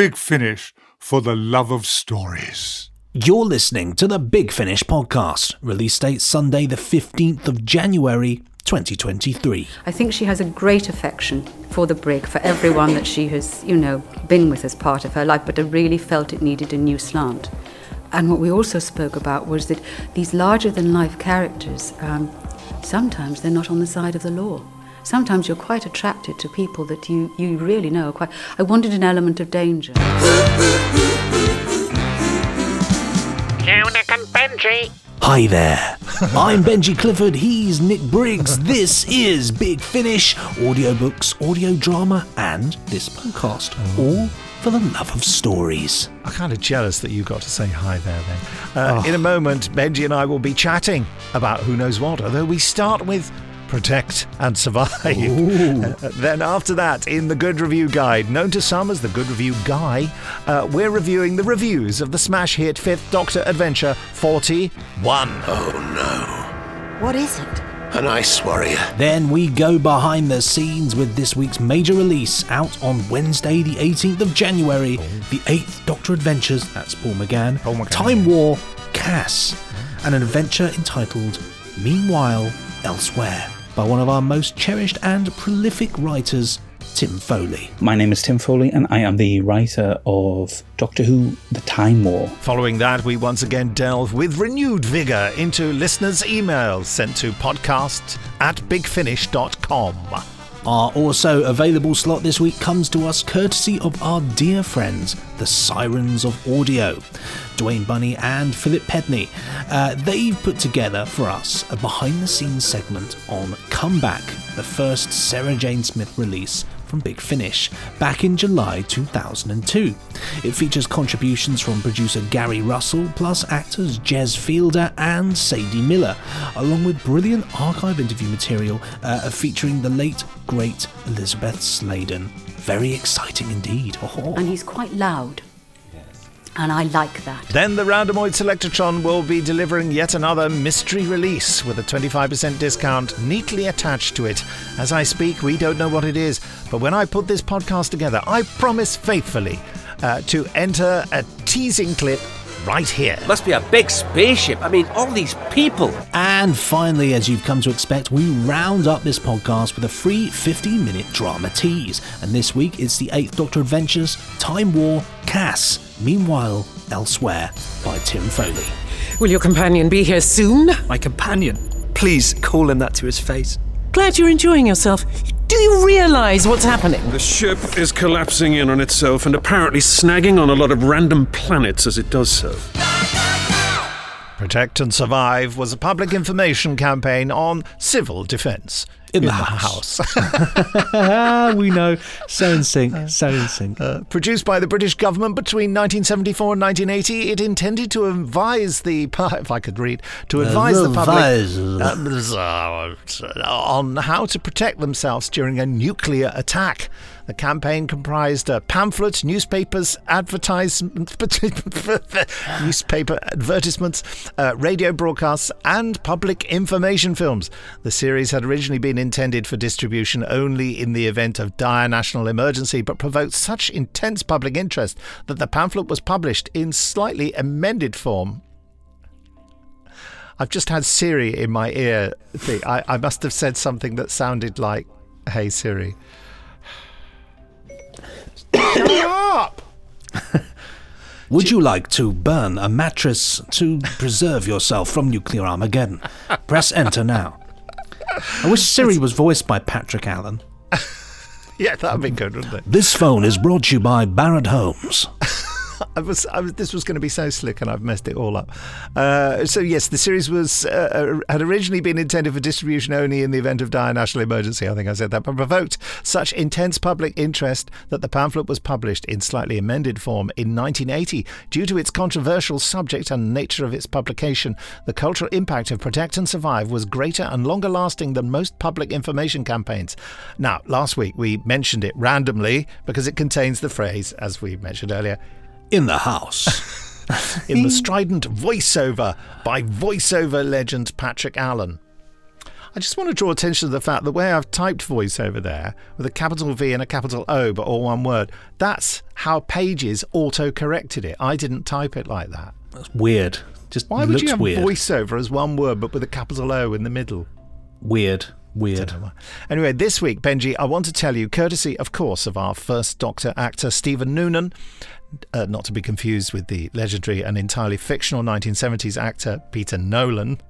Big Finish for the love of stories. You're listening to the Big Finish podcast, release date Sunday, the 15th of January 2023. I think she has a great affection for the brig, for everyone that she has, you know, been with as part of her life, but I really felt it needed a new slant. And what we also spoke about was that these larger than life characters, um, sometimes they're not on the side of the law. Sometimes you're quite attracted to people that you, you really know are quite. I wanted an element of danger. Unic and Benji. Hi there. I'm Benji Clifford. He's Nick Briggs. This is Big Finish, audiobooks, audio drama, and this podcast. All for the love of stories. I'm kind of jealous that you got to say hi there then. Uh, In a moment, Benji and I will be chatting about who knows what, although we start with Protect and Survive. Uh, then, after that, in the Good Review Guide, known to some as the Good Review Guy, uh, we're reviewing the reviews of the smash hit Fifth Doctor Adventure 41. Oh no. What is it? An ice warrior. Then we go behind the scenes with this week's major release out on Wednesday, the 18th of January, the 8th Doctor Adventures, that's Paul McGann, Paul McGann. Time War, Cass, and an adventure entitled Meanwhile, Elsewhere, by one of our most cherished and prolific writers, Tim Foley. My name is Tim Foley, and I am the writer of Doctor Who The Time War. Following that, we once again delve with renewed vigour into listeners' emails sent to podcast at bigfinish.com. Our also available slot this week comes to us courtesy of our dear friends, the Sirens of Audio, Dwayne Bunny and Philip Edney. Uh, they've put together for us a behind the scenes segment on Comeback, the first Sarah Jane Smith release from Big Finish back in July 2002. It features contributions from producer Gary Russell plus actors Jez Fielder and Sadie Miller, along with brilliant archive interview material uh, featuring the late, great Elizabeth Sladen. Very exciting indeed. Oh. And he's quite loud. And I like that. Then the Randomoid Selectatron will be delivering yet another mystery release with a 25% discount neatly attached to it. As I speak, we don't know what it is, but when I put this podcast together, I promise faithfully uh, to enter a teasing clip right here. Must be a big spaceship. I mean, all these people. And finally, as you've come to expect, we round up this podcast with a free 15 minute drama tease. And this week it's the 8th Doctor Adventures, Time War, Cass, Meanwhile, Elsewhere by Tim Foley. Will your companion be here soon? My companion. Please call him that to his face. Glad you're enjoying yourself. Do you realize what's happening? The ship is collapsing in on itself and apparently snagging on a lot of random planets as it does so. Protect and Survive was a public information campaign on civil defence. In the house. we know. So in sync. So in sync. Uh, produced by the British government between 1974 and 1980, it intended to advise the, if I could read, to advise the advise- public uh, on how to protect themselves during a nuclear attack. The campaign comprised uh, pamphlets, newspapers, advertisements, newspaper advertisements, uh, radio broadcasts, and public information films. The series had originally been intended for distribution only in the event of dire national emergency, but provoked such intense public interest that the pamphlet was published in slightly amended form. I've just had Siri in my ear. I, I must have said something that sounded like, "Hey Siri." Shut up! Would you like to burn a mattress to preserve yourself from nuclear Armageddon? Press enter now. I wish Siri was voiced by Patrick Allen. Yeah, that'd be good, wouldn't it? This phone is brought to you by Barratt Homes. I was, I was, this was going to be so slick, and I've messed it all up. Uh, so yes, the series was uh, had originally been intended for distribution only in the event of dire national emergency. I think I said that, but provoked such intense public interest that the pamphlet was published in slightly amended form in 1980. Due to its controversial subject and nature of its publication, the cultural impact of Protect and Survive was greater and longer lasting than most public information campaigns. Now, last week we mentioned it randomly because it contains the phrase, as we mentioned earlier, In the house. in the strident voiceover by voiceover legend Patrick Allen. I just want to draw attention to the fact that where I've typed voiceover there with a capital V and a capital O, but all one word, that's how Pages auto corrected it. I didn't type it like that. That's weird. Just Why would looks you have weird. voiceover as one word, but with a capital O in the middle? Weird. Weird. Anyway, this week, Benji, I want to tell you, courtesy, of course, of our first Doctor actor, Stephen Noonan, uh, not to be confused with the legendary and entirely fictional 1970s actor Peter Nolan,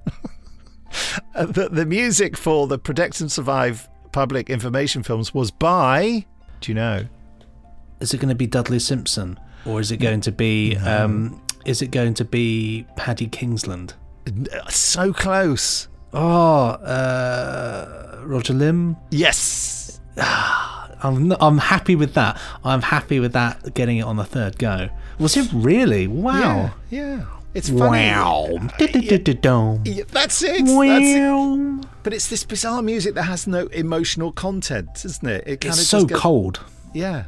uh, the, the music for the Protect and Survive public information films was by. Do you know? Is it going to be Dudley Simpson, or is it going to be? Um, is it going to be Paddy Kingsland? So close. Oh, uh, Roger Limb. Yes. I'm I'm happy with that. I'm happy with that. Getting it on the third go. Was it really? Wow. Yeah. yeah. It's funny. Wow. Uh, Du-du-du-du-dum. Yeah, that's it. That's Wow. it. But it's this bizarre music that has no emotional content, isn't it? It It's so goes- cold. Yeah.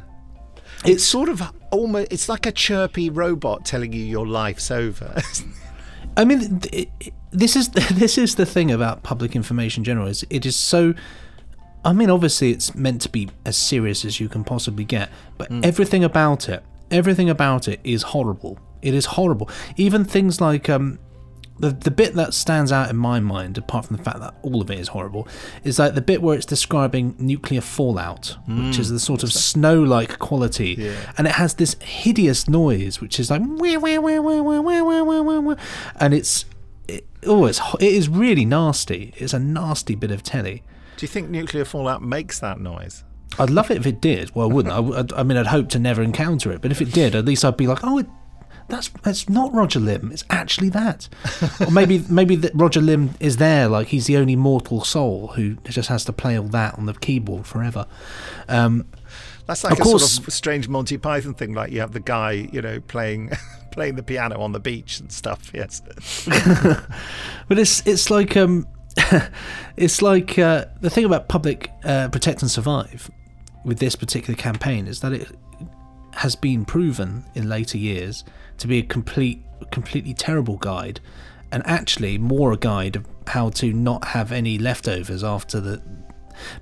It's sort of almost. It's like a chirpy robot telling you your life's over. I mean, it- this is this is the thing about public information in general. Is it is so. I mean, obviously, it's meant to be as serious as you can possibly get, but mm. everything about it, everything about it is horrible. It is horrible. Even things like um, the the bit that stands out in my mind, apart from the fact that all of it is horrible, is like the bit where it's describing nuclear fallout, mm. which is hmm. the sort of snow-like quality, yeah. and it has this hideous noise, which is like and it's it, oh, it's it is really nasty. It's a nasty bit of telly. Do you think nuclear fallout makes that noise? I'd love it if it did. Well, I wouldn't. I, would- I mean, I'd hope to never encounter it. But if it did, at least I'd be like, oh, it, that's that's not Roger Limb. It's actually that. or maybe maybe that Roger Limb is there, like he's the only mortal soul who just has to play all that on the keyboard forever. Um, That's like Of a course- sort of strange Monty Python thing. Like you have the guy, you know, playing playing the piano on the beach and stuff. Yes. but it's it's like um, it's like uh, the thing about public uh, protect and survive with this particular campaign is that it has been proven in later years to be a complete completely terrible guide and actually more a guide of how to not have any leftovers after the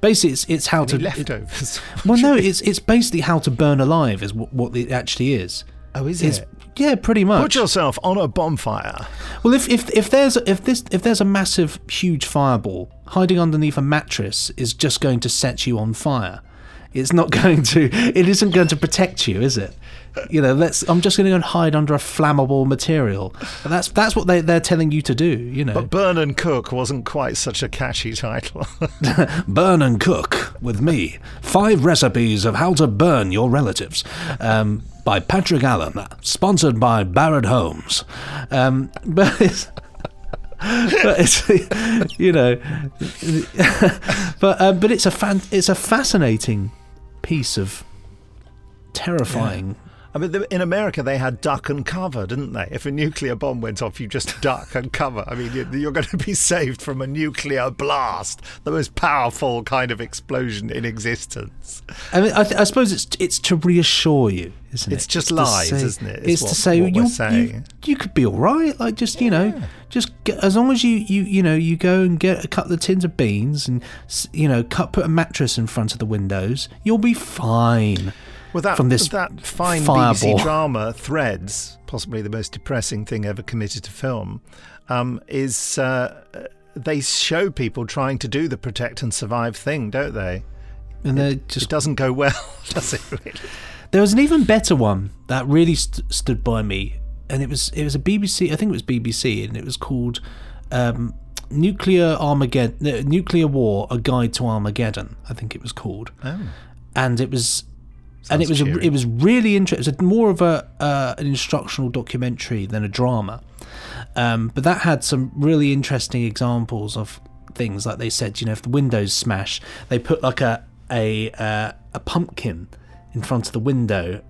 basically it's it's how Any to leftovers? well no it's it's basically how to burn alive is what, what it actually is Oh, is It's- it? Yeah pretty much Put yourself on a bonfire. well, if, if if there's if this if there's a massive huge fireball hiding underneath a mattress is just going to set you on fire. It's not going to. It isn't going to protect you, is it? You know, let's. I'm just going to go and hide under a flammable material. And that's that's what they they're telling you to do. You know, But Burn and Cook wasn't quite such a catchy title. burn and cook with me. Five recipes of how to burn your relatives. Um, by Patrick Allen, sponsored by Barratt Homes. Um, but it's, but it's you know, but um, but it's a fan, it's a fascinating piece of terrifying. I mean, in America, they had duck and cover, didn't they? If a nuclear bomb went off, you just duck and cover. I mean, you- you're going to be saved from a nuclear blast, the most powerful kind of explosion in existence. I mean, I, th- I suppose it's it's to reassure you, isn't it? It's just to lies, say- isn't it, is It's what- to say what we're you, you you could be all right. Like just you know, just get, as long as you you you know you go and get a couple of tins of beans and you know cut put a mattress in front of the windows, you'll be fine. Well, that, from this that fine fireball. BBC drama, Threads, possibly the most depressing thing ever committed to film, um, is uh, they show people trying to do the protect and survive thing, don't they? And It just doesn't go well, does it? Really? There was an even better one that really st- stood by me, and it was it was a BBC. I think it was BBC, and it was called um, "Nuclear Armageddon," no, "Nuclear War: A Guide to Armageddon." I think it was called, Oh. and it was. And it Sounds was a, it was really interesting. It was more of a uh, an instructional documentary than a drama, um, but that had some really interesting examples of things. Like they said, you know, if the windows smash, they put like a a uh, a pumpkin in front of the window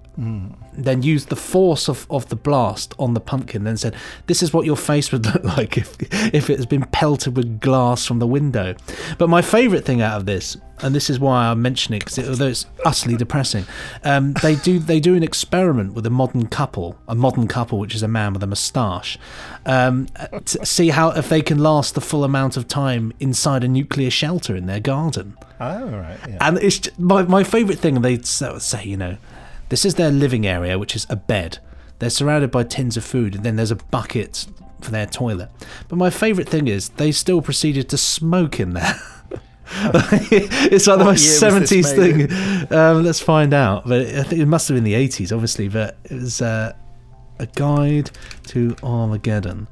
then used the force of, of the blast on the pumpkin, then said, This is what your face would look like if, if it has been pelted with glass from the window. But my favourite thing out of this, and this is why I mention it, because it, although it's utterly depressing, um, they do they do an experiment with a modern couple, a modern couple, which is a man with a moustache, um, to see how if they can last the full amount of time inside a nuclear shelter in their garden. Oh, right. Yeah. And it's j- my my favourite thing. They say, you know, this is their living area, which is a bed. They're surrounded by tins of food, and then there's a bucket for their toilet. But my favourite thing is they still proceeded to smoke in there. it's like the most seventies thing. Um, let's find out. But I think it must have been the eighties, obviously. But it was uh, a guide to Armageddon.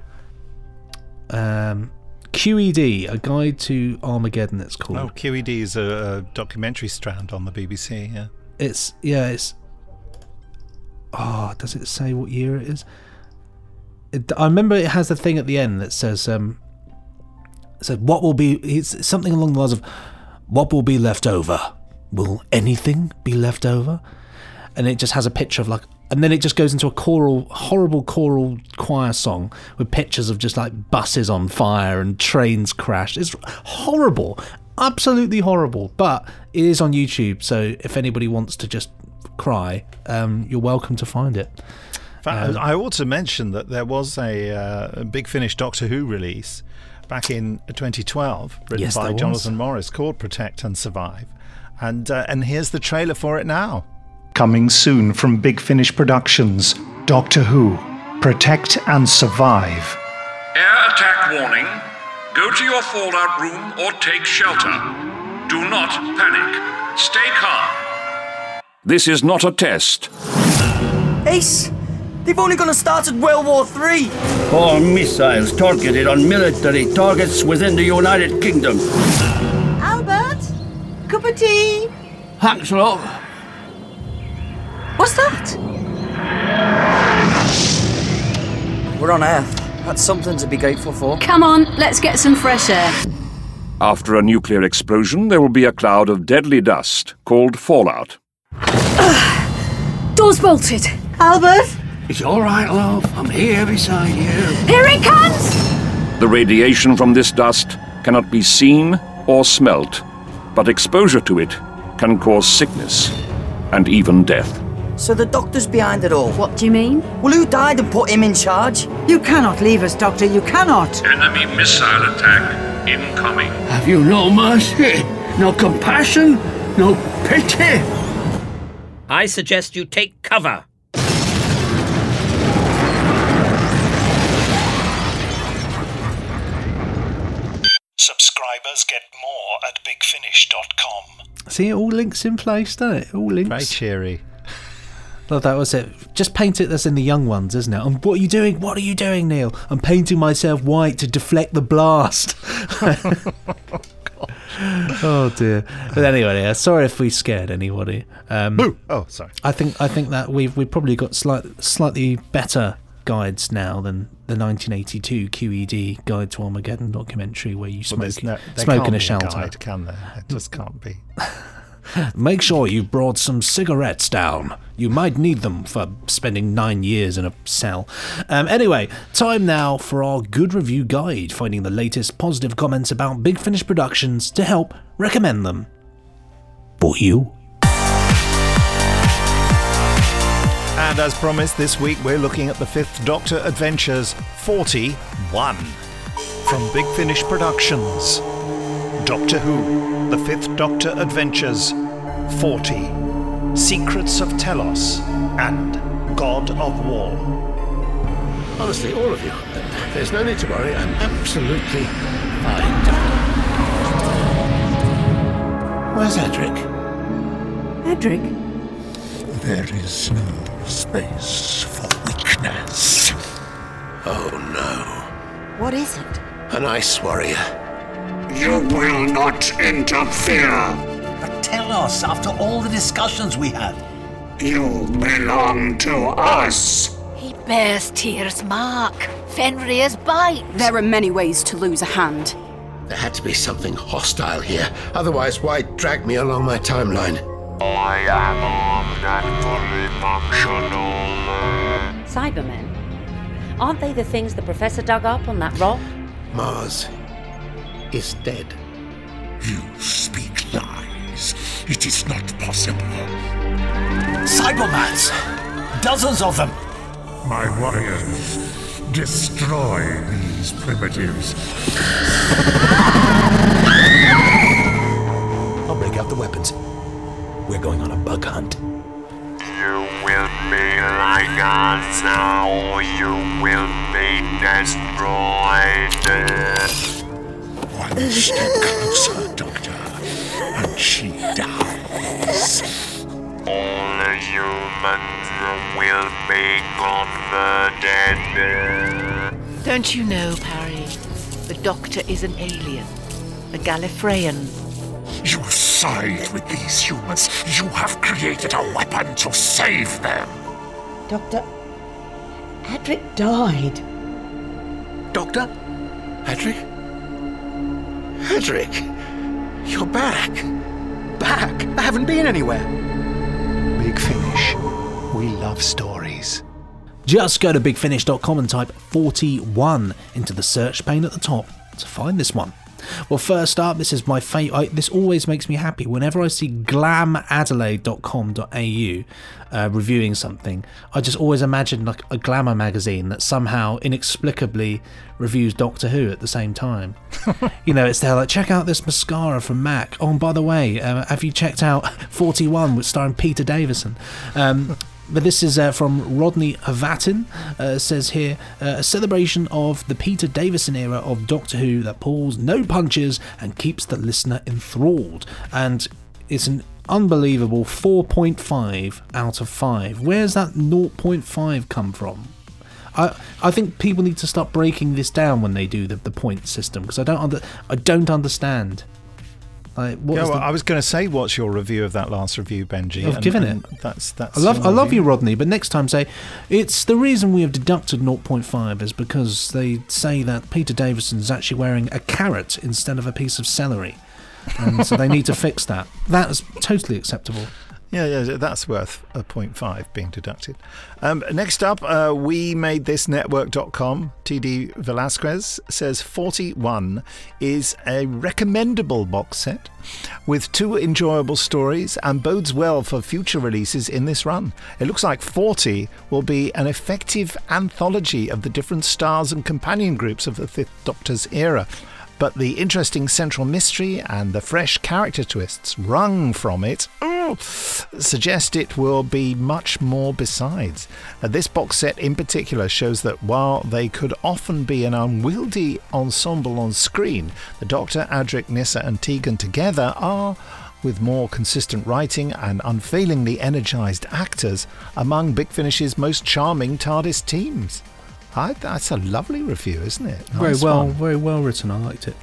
Um, QED, a guide to Armageddon. It's called. Oh, QED is a, a documentary strand on the BBC. Yeah. It's yeah, it's. Oh, does it say what year it is? It, I remember it has a thing at the end that says um. Said what will be? It's something along the lines of, "What will be left over? Will anything be left over?" And it just has a picture of like, and then it just goes into a choral, horrible choral choir song with pictures of just like buses on fire and trains crashed. It's horrible, absolutely horrible. But it is on YouTube, so if anybody wants to just cry, um, you're welcome to find it. In fact, I ought to mention that there was a, uh, a Big Finish Doctor Who release back in 2012, written Yes, by there was. Jonathan Morris, called "Protect and Survive," and uh, and here's the trailer for it now. Coming soon from Big Finish Productions, Doctor Who, Protect and Survive. Air attack warning. Go to your fallout room or take shelter. Do not panic. Stay calm. This is not a test. Ace, they've only gonna start at World War Three. All missiles targeted on military targets within the United Kingdom. Albert, cup of tea. Hanslow, What's that? We're on Earth. That's something to be grateful for. Come on, let's get some fresh air. After a nuclear explosion, there will be a cloud of deadly dust called fallout. Door's bolted. Albert? it's all right, love. I'm here beside you. Here it comes! The radiation from this dust cannot be seen or smelt, but exposure to it can cause sickness and even death. So the doctor's behind it all. What do you mean? Well, who died and put him in charge? You cannot leave us, Doctor. You cannot. Enemy missile attack incoming. Have you no mercy? No compassion? No pity? I suggest you take cover. Subscribers get more at bigfinish.com. See, it all links in place, doesn't it? It all links. Very cheery. Well, that was it. Just paint it as in the young ones, isn't it? And what are you doing? What are you doing, Neil? I'm painting myself white to deflect the blast. oh dear. But anyway, yeah, sorry if we scared anybody. Um, Boo! Oh, sorry. I think I think that we've we've probably got slight, slightly better guides now than the 1982 QED Guide to Armageddon documentary where you smoke there's no- smoke in a shelter. guide, can there? It just can't be. Make sure you've brought some cigarettes down. You might need them for spending nine years in a cell. Um, anyway, time now for our good review guide, finding the latest positive comments about Big Finish Productions to help recommend them. For you. And as promised, this week we're looking at the Fifth Doctor Adventures 41 from Big Finish Productions. Doctor Who, The Fifth Doctor Adventures 40 Secrets of Telos and God of War. Honestly, all of you, there's no need to worry. I'm absolutely fine, Where's Adric? Adric? There is no space for weakness. Oh no. What is it? An ice warrior. You will not interfere. But tell us, after all the discussions we had. You belong to us. He bears Tyr's mark, Fenrir's bite. There are many ways to lose a hand. There had to be something hostile here. Otherwise, why drag me along my timeline? I am armed and fully functional. Cybermen? Aren't they the things the Professor dug up on that rock? Mars is dead. You speak lies. It is not possible. Cybermans! Dozens of them! My warriors, destroy these primitives. I'll break out the weapons. We're going on a bug hunt. You will be like us now. You will be destroyed. One step closer, Doctor, and she dies. All humans will be converted. Don't you know, Parry? The Doctor is an alien, a Gallifreyan. You side with these humans. You have created a weapon to save them. Doctor. Adric died. Doctor? Adric? Adric? You're back. Back. I haven't been anywhere. Big Finish. We love stories. Just go to bigfinish.com and type 41 into the search pane at the top to find this one. Well, first up, this is my favourite. This always makes me happy whenever I see glamadelaide.com.au uh, reviewing something. I just always imagine like a glamour magazine that somehow inexplicably reviews Doctor Who at the same time. you know, it's there like check out this mascara from Mac. Oh, and by the way, uh, have you checked out 41 with starring Peter Davison? Um, but this is uh, from Rodney Havatin. Uh, says here uh, a celebration of the Peter Davison era of Doctor Who that pulls no punches and keeps the listener enthralled. And it's an unbelievable 4.5 out of 5. Where's that 0.5 come from? I, I think people need to start breaking this down when they do the, the point system because I don't under, I don't understand. Like, what Yeah, well, the- I was going to say, what's your review of that last review, Benji? I've And- given and it. That's that's. I love I love you, Rodney, but next time say it's the reason we have deducted 0.5 is because they say that Peter Davison's actually wearing a carrot instead of a piece of celery. And so they need to fix that. That is totally acceptable. Yeah, yeah, that's worth a 0.5 being deducted. Um, next up, uh, we made this network.com. TD Velasquez says 41 is a recommendable box set with two enjoyable stories and bodes well for future releases in this run. It looks like 40 will be an effective anthology of the different stars and companion groups of the Fifth Doctor's era but the interesting central mystery and the fresh character twists wrung from it suggest it will be much more besides. Uh, this box set in particular shows that while they could often be an unwieldy ensemble on screen, the Doctor, Adric, Nyssa, and Tegan together are. With more consistent writing and unfailingly energized actors among Big Finish's most charming TARDIS teams. I, that's a lovely review, isn't it? Very well, one. very well written. I liked it.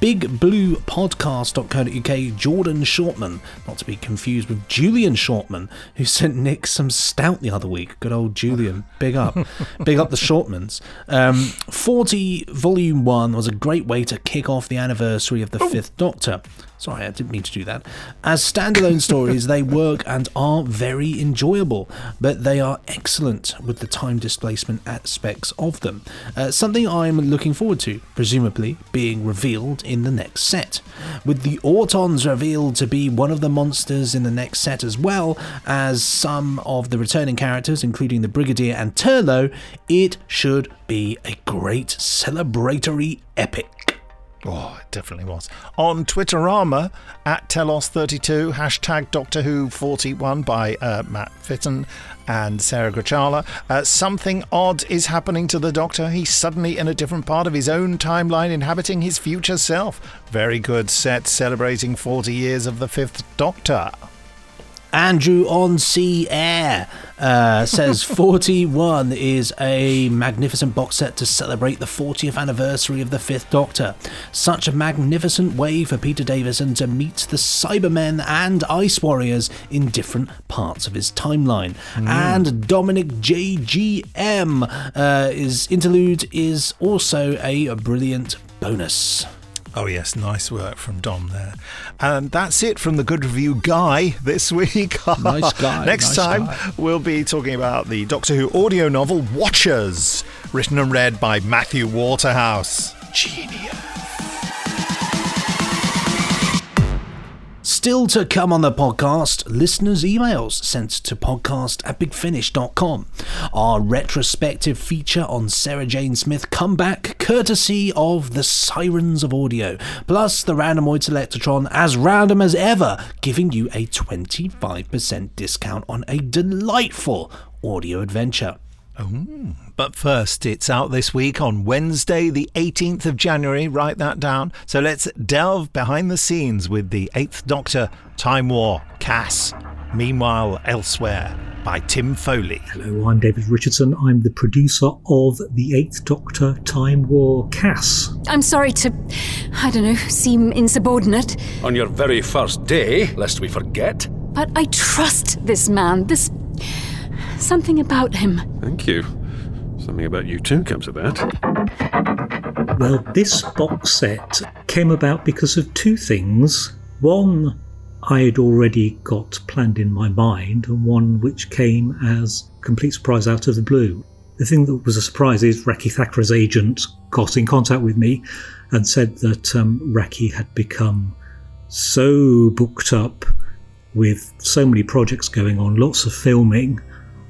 Big Blue Podcast.co.uk, Jordan Shortman, not to be confused with Julian Shortman, who sent Nick some stout the other week. Good old Julian. Big up. Big up the Shortmans. Um, 40 Volume 1 was a great way to kick off the anniversary of the Fifth Doctor. Sorry, I didn't mean to do that. As standalone stories, they work and are very enjoyable, but they are excellent with the time displacement aspects of them. Uh, something I'm looking forward to, presumably being revealed in the next set. With the Autons revealed to be one of the monsters in the next set, as well as some of the returning characters, including the Brigadier and Turlough, it should be a great celebratory epic. Oh, it definitely was. On Twitterama, at Telos32, hashtag Doctor Who 41 by uh, Matt Fitton and Sarah Grochala. Uh, something odd is happening to the Doctor. He's suddenly in a different part of his own timeline, inhabiting his future self. Very good set celebrating 40 years of the Fifth Doctor. Andrew on Sea Air uh, says 41 is a magnificent box set to celebrate the 40th anniversary of the Fifth Doctor. Such a magnificent way for Peter Davison to meet the Cybermen and Ice Warriors in different parts of his timeline. And Dominic JGM uh, is interlude is also a brilliant bonus. Oh, yes, nice work from Dom there. And that's it from the Good Review Guy this week. Nice guy, Next nice time, guy. we'll be talking about the Doctor Who audio novel Watchers, written and read by Matthew Waterhouse. Genius. Still to come on the podcast, listeners' emails sent to podcast at bigfinish.com. Our retrospective feature on Sarah Jane Smith comeback, courtesy of the Sirens of Audio, plus the Randomoid Selectatron as random as ever, giving you a 25% discount on a delightful audio adventure. Oh, but first, it's out this week on Wednesday, the 18th of January. Write that down. So let's delve behind the scenes with the Eighth Doctor, Time War, Cass. Meanwhile, Elsewhere by Tim Foley. Hello, I'm David Richardson. I'm the producer of The Eighth Doctor Time War Cass. I'm sorry to, I don't know, seem insubordinate, On your very first day, lest we forget. but I trust this man. This. Something about him. Thank you. Something about you too comes of that. Well, this box set came about because of two things. One, I had already got planned in my mind, and one which came as complete surprise out of the blue. The thing that was a surprise is Rakhee Thakrar's agent got in contact with me and said that um, Rakhee had become so booked up with so many projects going on, lots of filming,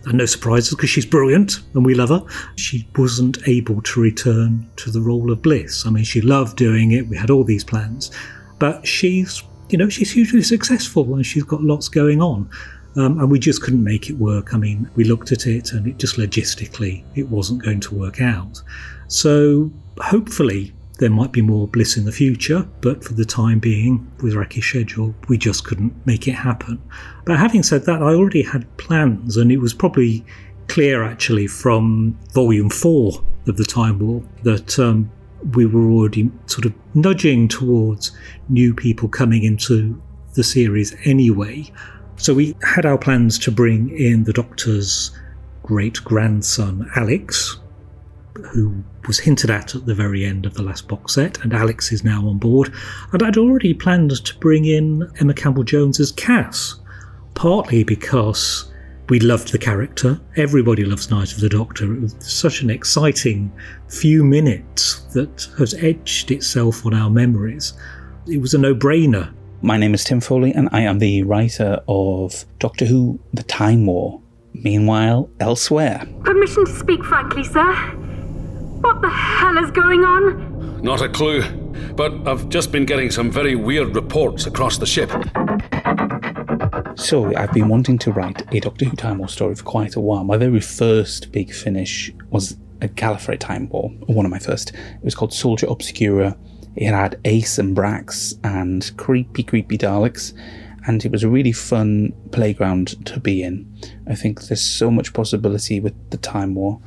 and no surprises because she's brilliant and we love her. She wasn't able to return to the role of Bliss. I mean, she loved doing it. We had all these plans, but she's, you know, she's hugely successful and she's got lots going on. Um, and we just couldn't make it work. I mean, we looked at it and it just logistically, it wasn't going to work out. So hopefully there might be more bliss in the future, but for the time being, with Rakhee's schedule, we just couldn't make it happen. But having said that, I already had plans, and it was probably clear actually from volume four of the Time War that um, we were already sort of nudging towards new people coming into the series anyway. So we had our plans to bring in the Doctor's great grandson, Alex, who was hinted at at the very end of the last box set, and Alex is now on board. And I'd already planned to bring in Emma Campbell Jones as Cass, partly because we loved the character. Everybody loves Night of the Doctor. It was such an exciting few minutes that has etched itself on our memories. It was a no brainer. My name is Tim Foley, and I am the writer of Doctor Who The Time War. Meanwhile, elsewhere. Permission to speak frankly, sir? What the hell is going on? Not a clue. But I've just been getting some very weird reports across the ship. So, I've been wanting to write a Doctor Who Time War story for quite a while. My very first big finish was a Gallifrey Time War, one of my first. It was called Soldier Obscura. It had Ace and Brax and creepy, creepy Daleks, and it was a really fun playground to be in. I think there's so much possibility with the Time War.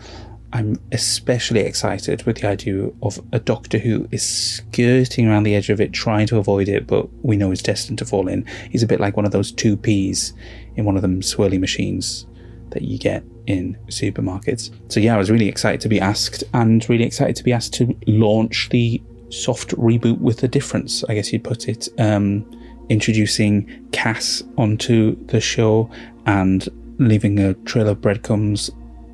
I'm especially excited with the idea of a Doctor who is skirting around the edge of it, trying to avoid it, but we know is destined to fall in. He's a bit like one of those two peas in one of them swirly machines that you get in supermarkets. So yeah, I was really excited to be asked, and really excited to be asked to launch the soft reboot with a difference, I guess you'd put it. Um, introducing Cass onto the show and leaving a trail of breadcrumbs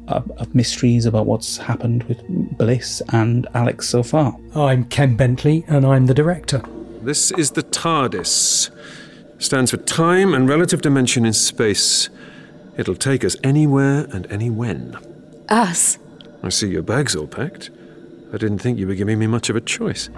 of, of mysteries about what's happened with Bliss and Alex so far. I'm Ken Bentley, and I'm the director. This is the TARDIS. Stands for time and relative dimension in space. It'll take us anywhere and any when. Us? I see your bag's all packed. I didn't think you were giving me much of a choice.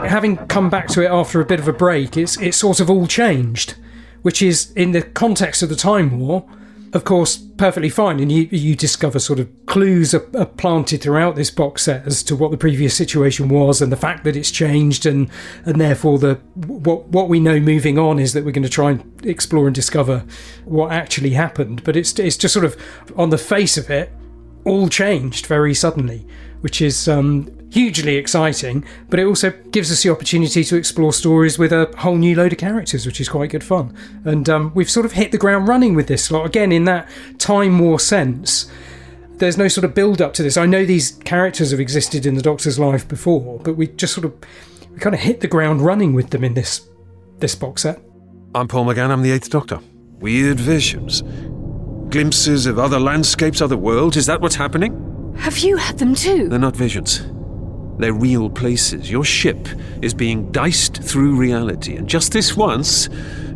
Having come back to it after a bit of a break, it's it's sort of all changed, which is in the context of the Time War, of course, perfectly fine. And you you discover sort of clues are, are planted throughout this box set as to what the previous situation was and the fact that it's changed, and and therefore the what what we know moving on is that we're going to try and explore and discover what actually happened. But it's it's just sort of on the face of it, all changed very suddenly, which is um, hugely exciting. But it also gives us the opportunity to explore stories with a whole new load of characters, which is quite good fun. And um, we've sort of hit the ground running with this lot again in that time war sense. there's no sort of build up to this. I know these characters have existed in the Doctor's life before, but we just sort of we kind of hit the ground running with them in this this box set. I'm Paul McGann, I'm the Eighth Doctor. Weird visions. Glimpses of other landscapes, other worlds. Is that what's happening? Have you had them too? They're not visions. They're real places. Your ship is being diced through reality, and just this once,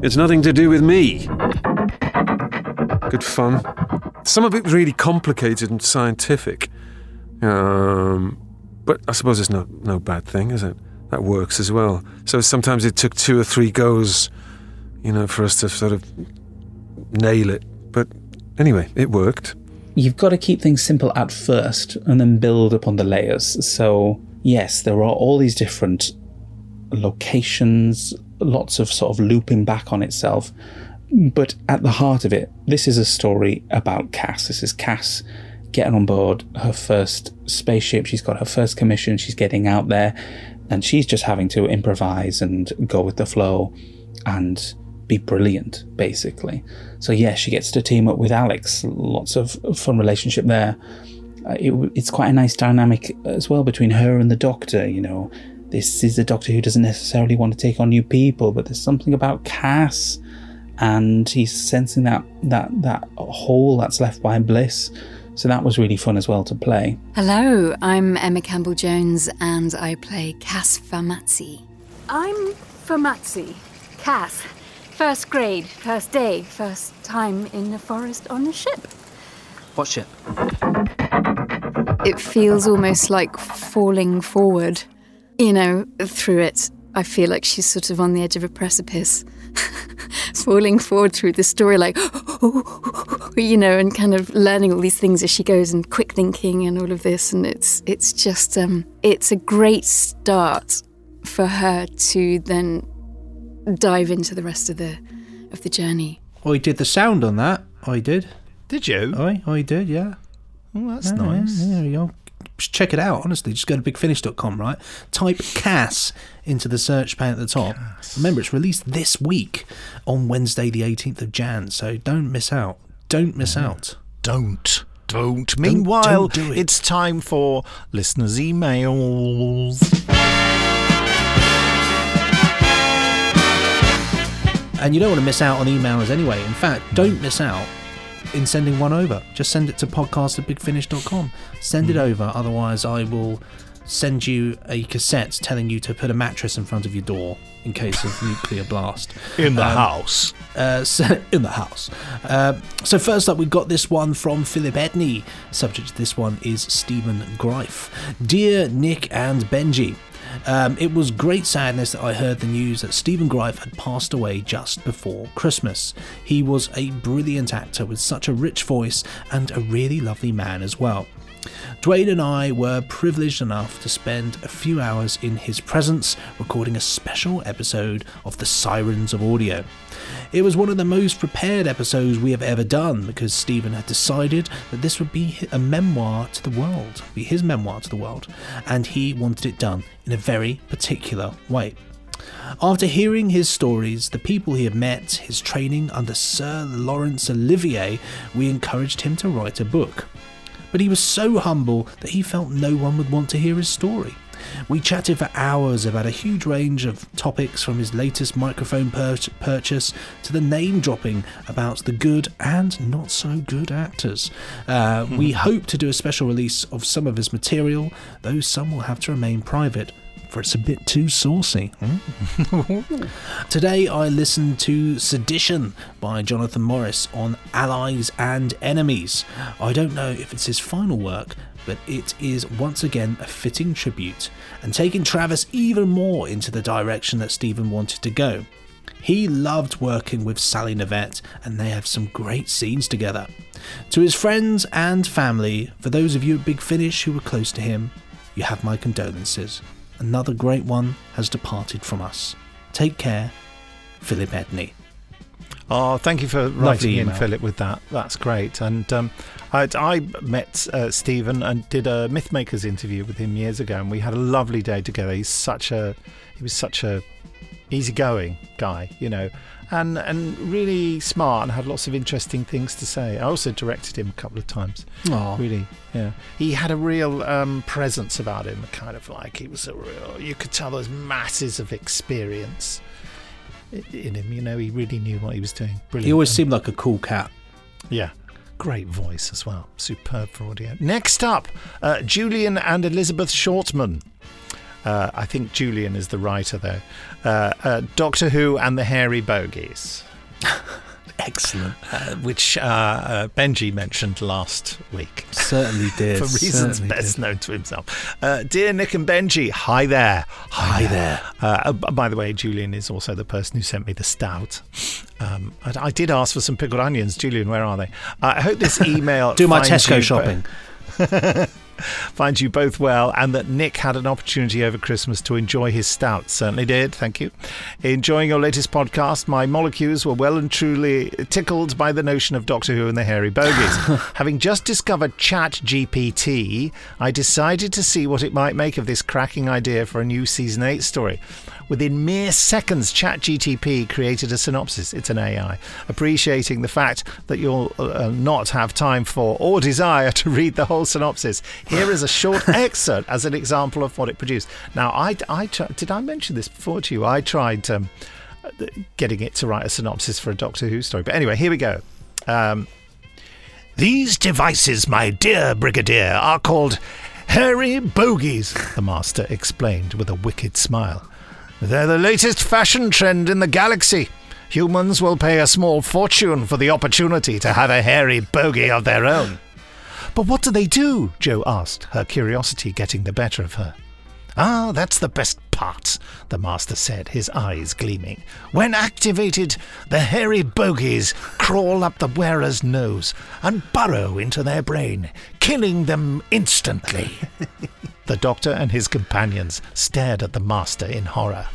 it's nothing to do with me. Good fun. Some of it's really complicated and scientific. Um, but I suppose it's no, no bad thing, is it? That works as well. So sometimes it took two or three goes, you know, for us to sort of nail it. But anyway, it worked. You've got to keep things simple at first and then build upon the layers. So, yes, there are all these different locations, lots of sort of looping back on itself. But at the heart of it, this is a story about Cass. This is Cass getting on board her first spaceship. She's got her first commission. She's getting out there and she's just having to improvise and go with the flow and be brilliant, basically. So, yeah, she gets to team up with Alex. Lots of fun relationship there. Uh, it, it's quite a nice dynamic as well between her and the Doctor, you know. This is a Doctor who doesn't necessarily want to take on new people, but there's something about Cass and he's sensing that that that hole that's left by Bliss. So that was really fun as well to play. Hello, I'm Emma Campbell Jones and I play Cass Fermazzi. I'm Fermazzi. Cass. First grade, first day, first time in the forest on a ship. What ship? It feels almost like falling forward. You know, through it, I feel like she's sort of on the edge of a precipice. falling forward through the story, like, you know, and kind of learning all these things as she goes and quick thinking and all of this. And it's it's just um, it's a great start for her to then dive into the rest of the of the journey. I did the sound on that. I did. Did you? I I did. Yeah. Oh, that's Yeah, nice. Yeah, there you go. Just check it out, honestly. Just go to bigfinish.com, right? Type Cass into the search pane at the top. Remember, it's released this week on Wednesday, the 18th of Jan, so don't miss out. Don't miss out. Don't. Don't. Meanwhile, don't do it. it's time for listeners' emails. And you don't want to miss out on emails anyway. In fact, don't miss out in sending one over. Just send it to podcast at bigfinish.com. Send it over, otherwise, I will send you a cassette telling you to put a mattress in front of your door in case of nuclear blast. In the Um, house. Uh, so, in the house. Uh, so first up, we've got this one from Philip Edney. Subject to this one is Stephen Greif. Dear Nick and Benji. Um, it was great sadness that I heard the news that Stephen Greif had passed away just before Christmas. He was a brilliant actor with such a rich voice and a really lovely man as well. Dwayne and I were privileged enough to spend a few hours in his presence recording a special episode of The Sirens of Audio. It was one of the most prepared episodes we have ever done because Stephen had decided that this would be a memoir to the world, be his memoir to the world, and he wanted it done in a very particular way. After hearing his stories, the people he had met, his training under Sir Laurence Olivier, we encouraged him to write a book. But he was so humble that he felt no one would want to hear his story. We chatted for hours about a huge range of topics from his latest microphone pur- purchase to the name dropping about the good and not so good actors. Uh, we hope to do a special release of some of his material, though some will have to remain private. For it's a bit too saucy. hmm? Today I listened to Sedition by Jonathan Morris on Allies and Enemies. I don't know if it's his final work, but it is once again a fitting tribute and taking Travis even more into the direction that Stephen wanted to go. He loved working with Sally Knyvette, and they have some great scenes together. To his friends and family, for those of you at Big Finish who were close to him, you have my condolences. Another great one has departed from us. Take care, Philip Edney. Oh, thank you for writing in. Philip, with that. That's great. And um, I, I met uh, Stephen and did a Mythmakers interview with him years ago, and we had a lovely day together. He's such a, he was such a easygoing guy, you know, and and really smart and had lots of interesting things to say. I also directed him a couple of times. Aw. Really, yeah. He had a real um, presence about him, kind of like he was a real. You could tell those masses of experience in him. You know, he really knew what he was doing. Brilliant. He always seemed like a cool cat. Yeah. Great voice as well. Superb for audio. Next up, uh, Julian and Elizabeth Shortman. Uh, I think Julian is the writer, though. Uh, uh, Doctor Who and the Hairy Bogies. Excellent. Uh, which uh, uh, Benji mentioned last week. Certainly did. For reasons certainly best did. known to himself. Uh, dear Nick and Benji, hi there. Hi, there. Uh, uh, by the way, Julian is also the person who sent me the stout. Um, I, I did ask for some pickled onions. Julian, where are they? Uh, I hope this email. Do my Tesco shopping. finds you both well, and that Nick had an opportunity over Christmas to enjoy his stout. Certainly did. Thank you. Enjoying your latest podcast, my molecules were well and truly tickled by the notion of Doctor Who and the hairy bogies. Having just discovered Chat GPT, I decided to see what it might make of this cracking idea for a new season eight story. Within mere seconds, ChatGTP created a synopsis. It's an AI. Appreciating the fact that you'll uh, not have time for or desire to read the whole synopsis, here is a short excerpt as an example of what it produced. Now, I, I did I mention this before to you? I tried um, getting it to write a synopsis for a Doctor Who story. But anyway, here we go. Um, these devices, my dear Brigadier, are called hairy bogies, the Master explained with a wicked smile. They're the latest fashion trend in the galaxy. Humans will pay a small fortune for the opportunity to have a hairy bogey of their own. But what do they do? Jo asked, her curiosity getting the better of her. Ah, that's the best part, the master said, his eyes gleaming. When activated, the hairy bogies crawl up the wearer's nose and burrow into their brain, killing them instantly. the doctor and his companions stared at the master in horror.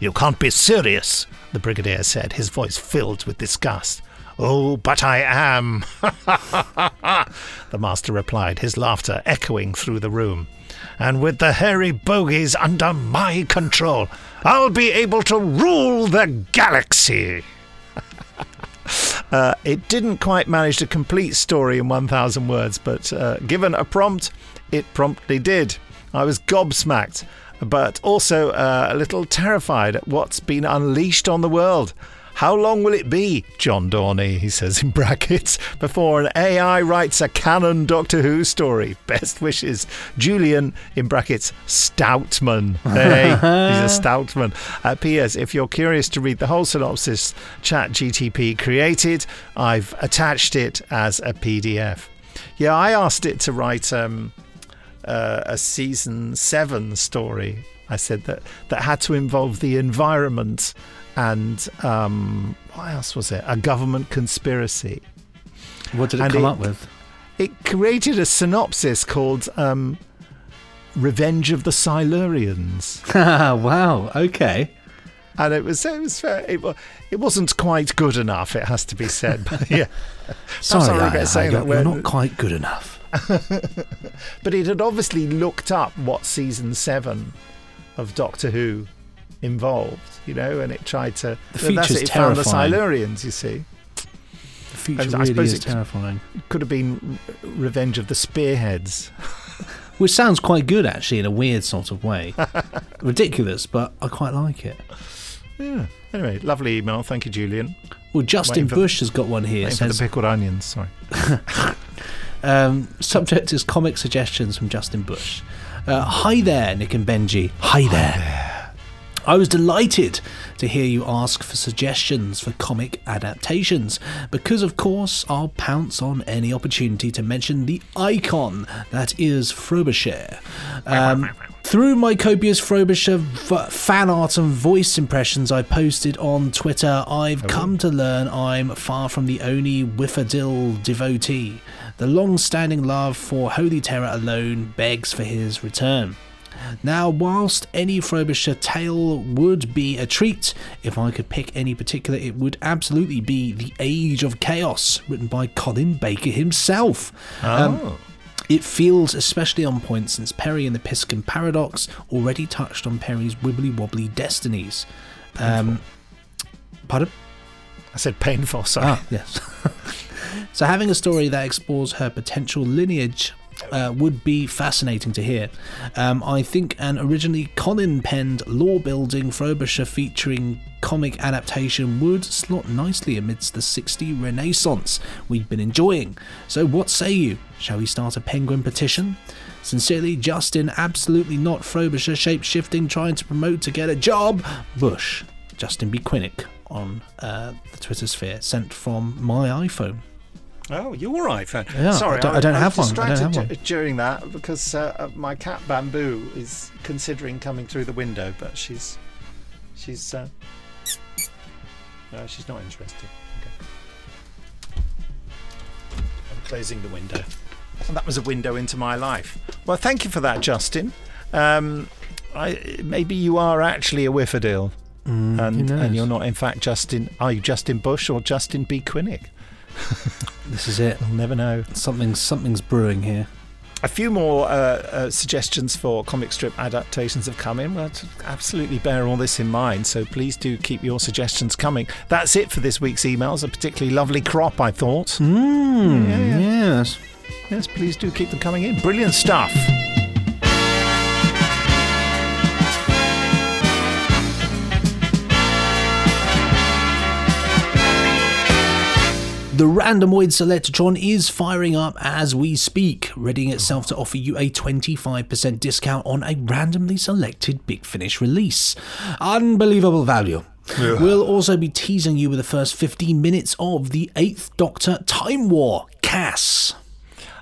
You can't be serious, the brigadier said, his voice filled with disgust. Oh, but I am, the master replied, his laughter echoing through the room. And with the hairy bogies under my control, I'll be able to rule the galaxy. Uh, it didn't quite manage to complete story in 1,000 words, but uh, given a prompt, it promptly did. I was gobsmacked, but also uh, a little terrified at what's been unleashed on the world. How long will it be, John Dorney, he says in brackets, before an AI writes a canon Doctor Who story? Best wishes, Julian, in brackets, Stoutman. Hey, he's a Stoutman. Uh, P.S. If you're curious to read the whole synopsis Chat GTP created, I've attached it as a PDF. Yeah, I asked it to write um, uh, a season seven story. I said that that had to involve the environment and um, what else was it? A government conspiracy. What did it And come it- up with? It created a synopsis called um, "Revenge of the Silurians." wow. Okay. And it was it was fair. It, it wasn't quite good enough. It has to be said. But yeah. I Sorry, I, saying you're, that. you're not quite good enough. but it had obviously looked up what season seven of Doctor Who involved, you know, and it tried to. The well, that's it, it found the. Silurians, you see. The future And I really suppose is terrifying. Could have been Revenge of the Spearheads. Which sounds quite good, actually, in a weird sort of way. Ridiculous, but I quite like it. Yeah. Anyway, lovely email. Thank you, Julian. Well, Justin Bush has got one here. Waiting for the pickled onions. Sorry. Um, subject is comic suggestions from Justin Bush. Uh, hi there, Nick and Benji. Hi, there. I was delighted to hear you ask for suggestions for comic adaptations, because of course I'll pounce on any opportunity to mention the icon that is Frobisher. Um, through my copious Frobisher v- fan art and voice impressions I posted on Twitter, I've come to learn I'm far from the only Whifferdill devotee. The long standing love for Holy Terror alone begs for his return. Now, whilst any Frobisher tale would be a treat, if I could pick any particular, it would absolutely be The Age of Chaos, written by Colin Baker himself. Um, Oh. it feels especially on point since Peri and the Piscon Paradox already touched on Peri's wibbly wobbly destinies. Um, pardon? I said painful, sorry. Ah, yes. so, having a story that explores her potential lineage uh, would be fascinating to hear. Um, I think an originally Colin penned law building Frobisher featuring comic adaptation would slot nicely amidst the 60 Renaissance we've been enjoying. So, what say you? Shall we start a penguin petition? Sincerely, Justin, absolutely not Frobisher shape shifting, trying to promote to get a job. Bush, Justin B. Quinnick on uh, the Twitter sphere, sent from my iPhone. Oh, your iPhone. Yeah, Sorry, I don't- I don't was have one. I don't have one. during that because uh, uh, my cat Bamboo is considering coming through the window, but she's she's uh, no, she's not interested. Okay. I'm closing the window. And that was a window into my life. Well, thank you for that, Justin. Um, I, maybe you are actually a Whifferdill, Mm, and, and you're not, in fact, Justin. Are you Justin Bush or Justin B. Quinnick? This is it. We'll never know. Something's something's brewing here. A few more uh, uh, suggestions for comic strip adaptations have come in. Well, to absolutely bear all this in mind, so please do keep your suggestions coming. That's it for this week's emails. A particularly lovely crop, I thought. Mm, Yeah, yeah. Yes. Yes, please do keep them coming in. Brilliant stuff. The Randomoid Selectatron is firing up as we speak, readying itself to offer you a 25% discount on a randomly selected Big Finish release. Unbelievable value. We'll also be teasing you with the first 15 minutes of the 8th Doctor Time War, Cass.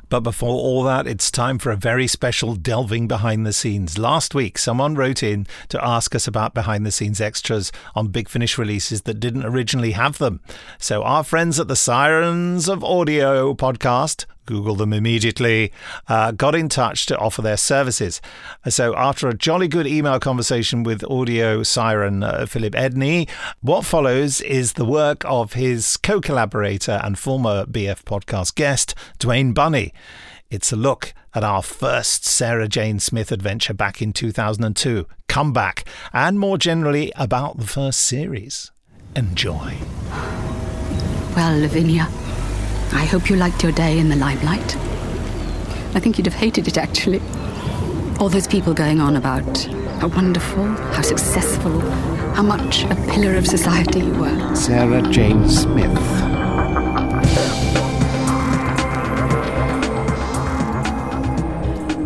But before all that, it's time for a very special delving behind the scenes. Last week, someone wrote in to ask us about behind the scenes extras on Big Finish releases that didn't originally have them. So, our friends at the Sirens of Audio podcast, Google them immediately, uh, got in touch to offer their services. So, after a jolly good email conversation with audio siren uh, Philip Edney, what follows is the work of his co collaborator and former BF podcast guest, Dwayne Bunny. It's a look at our first Sarah Jane Smith adventure back in 2002, Comeback, and more generally about the first series. Enjoy. Well, Lavinia, I hope you liked your day in the limelight. I think you'd have hated it, actually. All those people going on about how wonderful, how successful, how much a pillar of society you were. Sarah Jane Smith.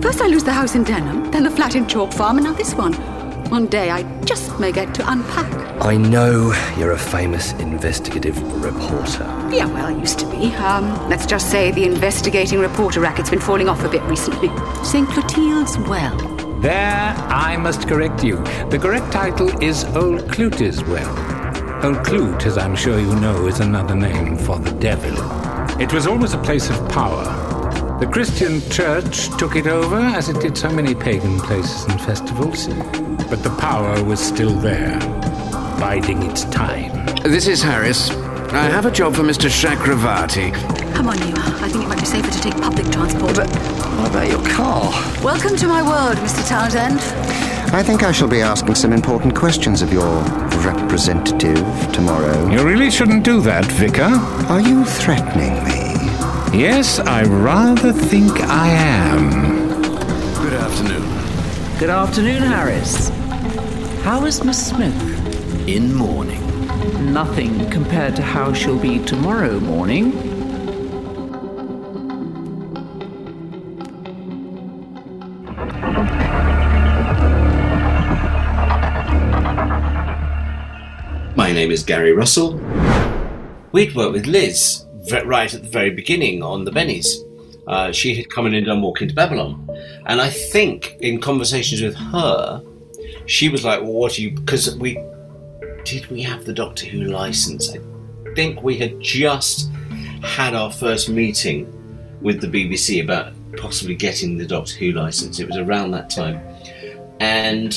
First I lose the house in Denham, then the flat in Chalk Farm, and now this one. One day I just may get to unpack. I know you're a famous investigative reporter. Yeah, well, I used to be. Um, let's just say the investigating reporter racket's been falling off a bit recently. St. Clotilde's Well. There, I must correct you. The correct title is Old Clute's Well. Old Clute, as I'm sure you know, is another name for the devil. It was always a place of power. The Christian church took it over, as it did so many pagan places and festivals. But the power was still there, biding its time. This is Harris. I have a job for Mr. Chakravarti. Come on, you. I think it might be safer to take public transport. But what about your car? Welcome to my world, Mr. Townsend. I think I shall be asking some important questions of your representative tomorrow. You really shouldn't do that, Vicar. Are you threatening me? Yes, I rather think I am. Good afternoon. Good afternoon, Harris. How is Miss Smith? In mourning. Nothing compared to how she'll be tomorrow morning. My name is Gary Russell. We'd worked with Liz right at the very beginning on the Bennies. Uh, she had come in and done Walk into Babylon. And I think in conversations with her, she was like, well, what are you. Because we. Did we have the Doctor Who license? I think we had just had our first meeting with the BBC about possibly getting the Doctor Who license. It was around that time. And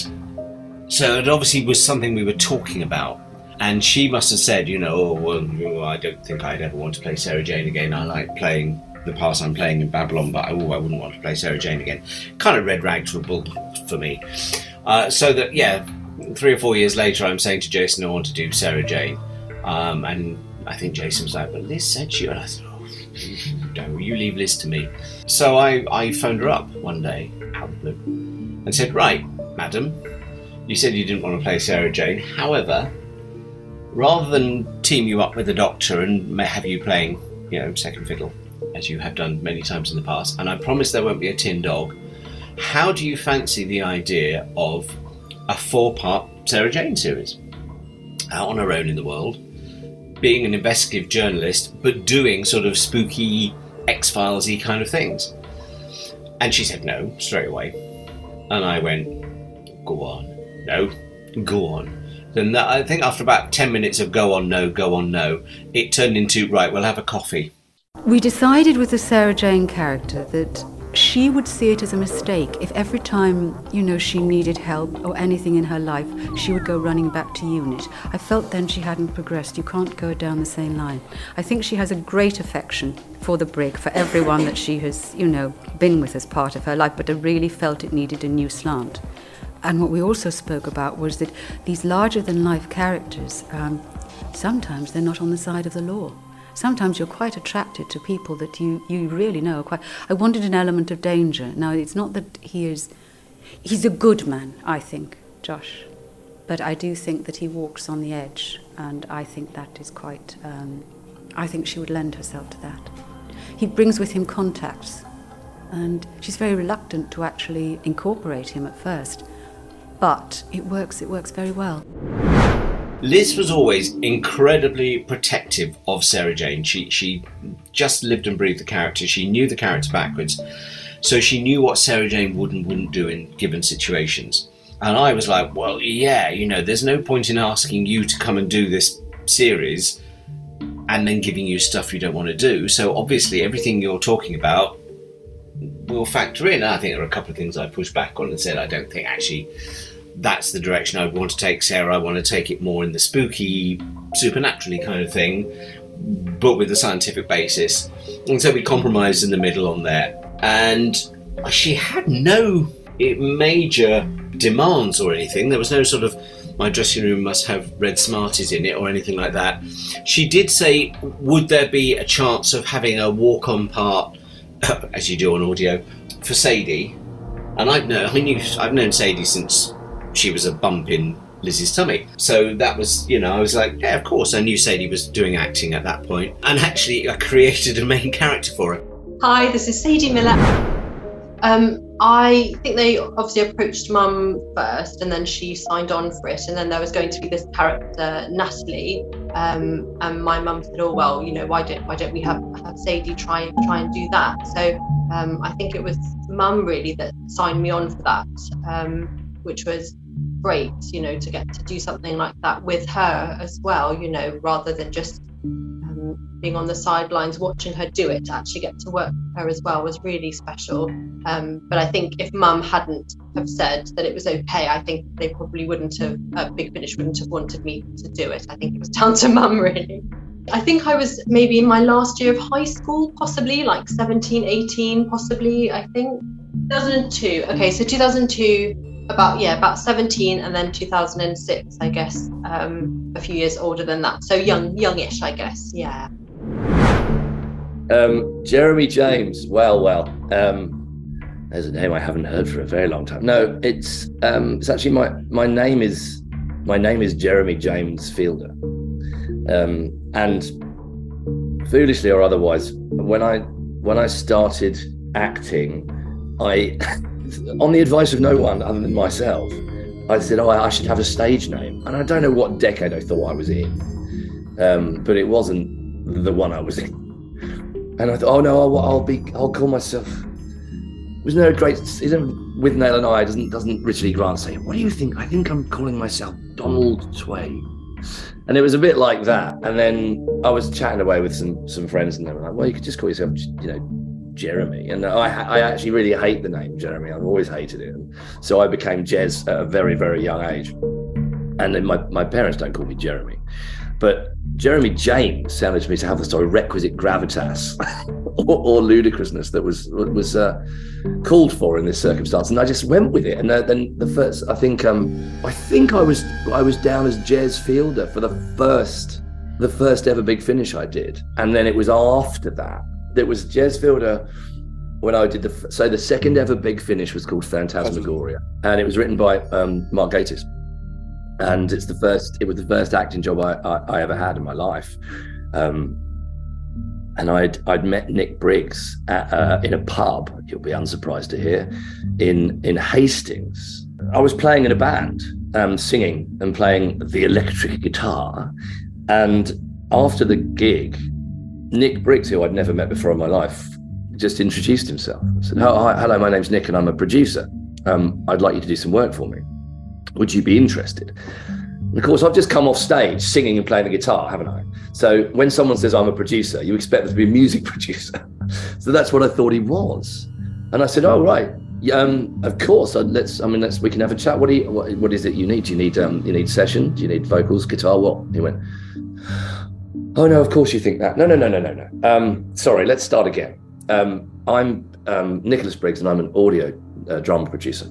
so it obviously was something we were talking about. And she must have said, you know, oh, well, I don't think I'd ever want to play Sarah Jane again. I like playing the parts I'm playing in Babylon, but oh, I wouldn't want to play Sarah Jane again. Kind of red rag to a bull for me. Uh, so that, yeah, three or four years later, I'm saying to Jason, I want to do Sarah Jane. Um, and I think Jason was like, but Liz said she. And I thought, oh, no, you leave Liz to me. So I, I phoned her up one day, out of the blue, and said, right, madam, you said you didn't want to play Sarah Jane. However, rather than team you up with the doctor and have you playing, you know, second fiddle, as you have done many times in the past, and I promise there won't be a tin dog, how do you fancy the idea of a four part Sarah Jane series? Out on her own in the world, being an investigative journalist, but doing sort of spooky X Files y kind of things. And she said no straight away. And I went, go on. No, go on. Then that, I think after about 10 minutes of go on, no, go on, no, it turned into, right, we'll have a coffee. We decided with the Sarah Jane character that she would see it as a mistake if every time, you know, she needed help or anything in her life, she would go running back to unit. I felt then she hadn't progressed. You can't go down the same line. I think she has a great affection for the brig, for everyone that she has, you know, been with as part of her life, but I really felt it needed a new slant. And what we also spoke about was that these larger than life characters, um, sometimes they're not on the side of the law. Sometimes you're quite attracted to people that you, you really know quite. I wanted an element of danger. Now, it's not that he is. He's a good man, I think, Josh. But I do think that he walks on the edge, and I think that is quite. Um, I think she would lend herself to that. He brings with him contacts, and she's very reluctant to actually incorporate him at first. But it works, it works very well. Liz was always incredibly protective of Sarah Jane. She she just lived and breathed the character. She knew the character backwards, so she knew what Sarah Jane would and wouldn't do in given situations. And I was like, well, yeah, you know, there's no point in asking you to come and do this series and then giving you stuff you don't want to do. So obviously, everything you're talking about will factor in. I think there are a couple of things I pushed back on and said I don't think actually that's the direction I want to take Sarah. I want to take it more in the spooky, supernaturally kind of thing, but with a scientific basis. And so we compromised in the middle on there. And she had no major demands or anything. There was no sort of my dressing room must have red Smarties in it or anything like that. She did say, would there be a chance of having a walk on part, as you do on audio, for Sadie? And I've known, I knew, I've known Sadie since she was a bump in Lizzie's tummy. So that was, you know, I was like, yeah, of course. I knew Sadie was doing acting at that point. and actually, I created a main character for her. Hi, this is Sadie Miller. Um, I think they obviously approached Mum first, and then she signed on for it. And then there was going to be this character Natalie, um, and my mum said, "Oh well, you know, why don't why don't we have, have Sadie try try and do that?" So um, I think it was Mum really that signed me on for that, um, which was great, you know, to get to do something like that with her as well, you know, rather than just um, being on the sidelines watching her do it. To actually get to work with her as well was really special. Um, but I think if Mum hadn't have said that it was okay, I think they probably wouldn't have. Uh, Big Finish wouldn't have wanted me to do it. I think it was down to Mum really. I think I was maybe in my last year of high school, possibly like 17, 18, possibly, I think. 2002. Okay, so 2002, about, yeah, about 17, and then 2006, I guess, um, a few years older than that. So young, youngish, I guess, yeah. Um, Jeremy James. Well, well. Um, there's a name I haven't heard for a very long time. No, it's um, it's actually my my name is my name is Jeremy James Fielder. Um, and foolishly or otherwise, when I when I started acting, I on the advice of no one other than myself, I said, "Oh, I should have a stage name." And I don't know what decade I thought I was in, um, but it wasn't the one I was in. And I thought, "Oh no, I'll, I'll be, I'll call myself." Was no great, isn't Withnail and I doesn't doesn't Richard E. Grant say, "What do you think?" I think I'm calling myself Donald Twain. And it was a bit like that. And then I was chatting away with some some friends, and they were like, "Well, you could just call yourself, you know, Jeremy." And I I actually really hate the name Jeremy. I've always hated it. And so I became Jez at a very very young age. And then my my parents don't call me Jeremy, but Jeremy James sounded to me to have the sort of requisite gravitas or, or ludicrousness that was was uh, called for in this circumstance, and I just went with it. And uh, then the first, I think, um, I think I was I was down as Jez Fielder for the first the first ever big finish I did, and then it was after that that was Jez Fielder when I did the so the second ever big finish was called Phantasmagoria, and it was written by um, Mark Gatiss, and it's the first it was the first acting job I, I, I ever had in my life. Um, and I'd I'd met Nick Briggs at, uh, in a pub. You'll be unsurprised to hear, in in Hastings. I was playing in a band, um, singing and playing the electric guitar. And after the gig, Nick Briggs, who I'd never met before in my life, just introduced himself. I said, "Oh, "Hello, my name's Nick, and I'm a producer. Um, I'd like you to do some work for me. Would you be interested?" And of course, I've just come off stage singing and playing the guitar, haven't I? So when someone says I'm a producer, you expect them to be a music producer. so that's what I thought he was. And I said, "Oh, right, um, of course. Let's. I mean, let's. We can have a chat. What do you? What, what is it you need? Do you need? Um, you need session? Do you need vocals, guitar? What?" He went. Oh no, of course you think that. No, no, no, no, no, no. Um, sorry, let's start again. Um, I'm um, Nicholas Briggs, and I'm an audio uh, drama producer.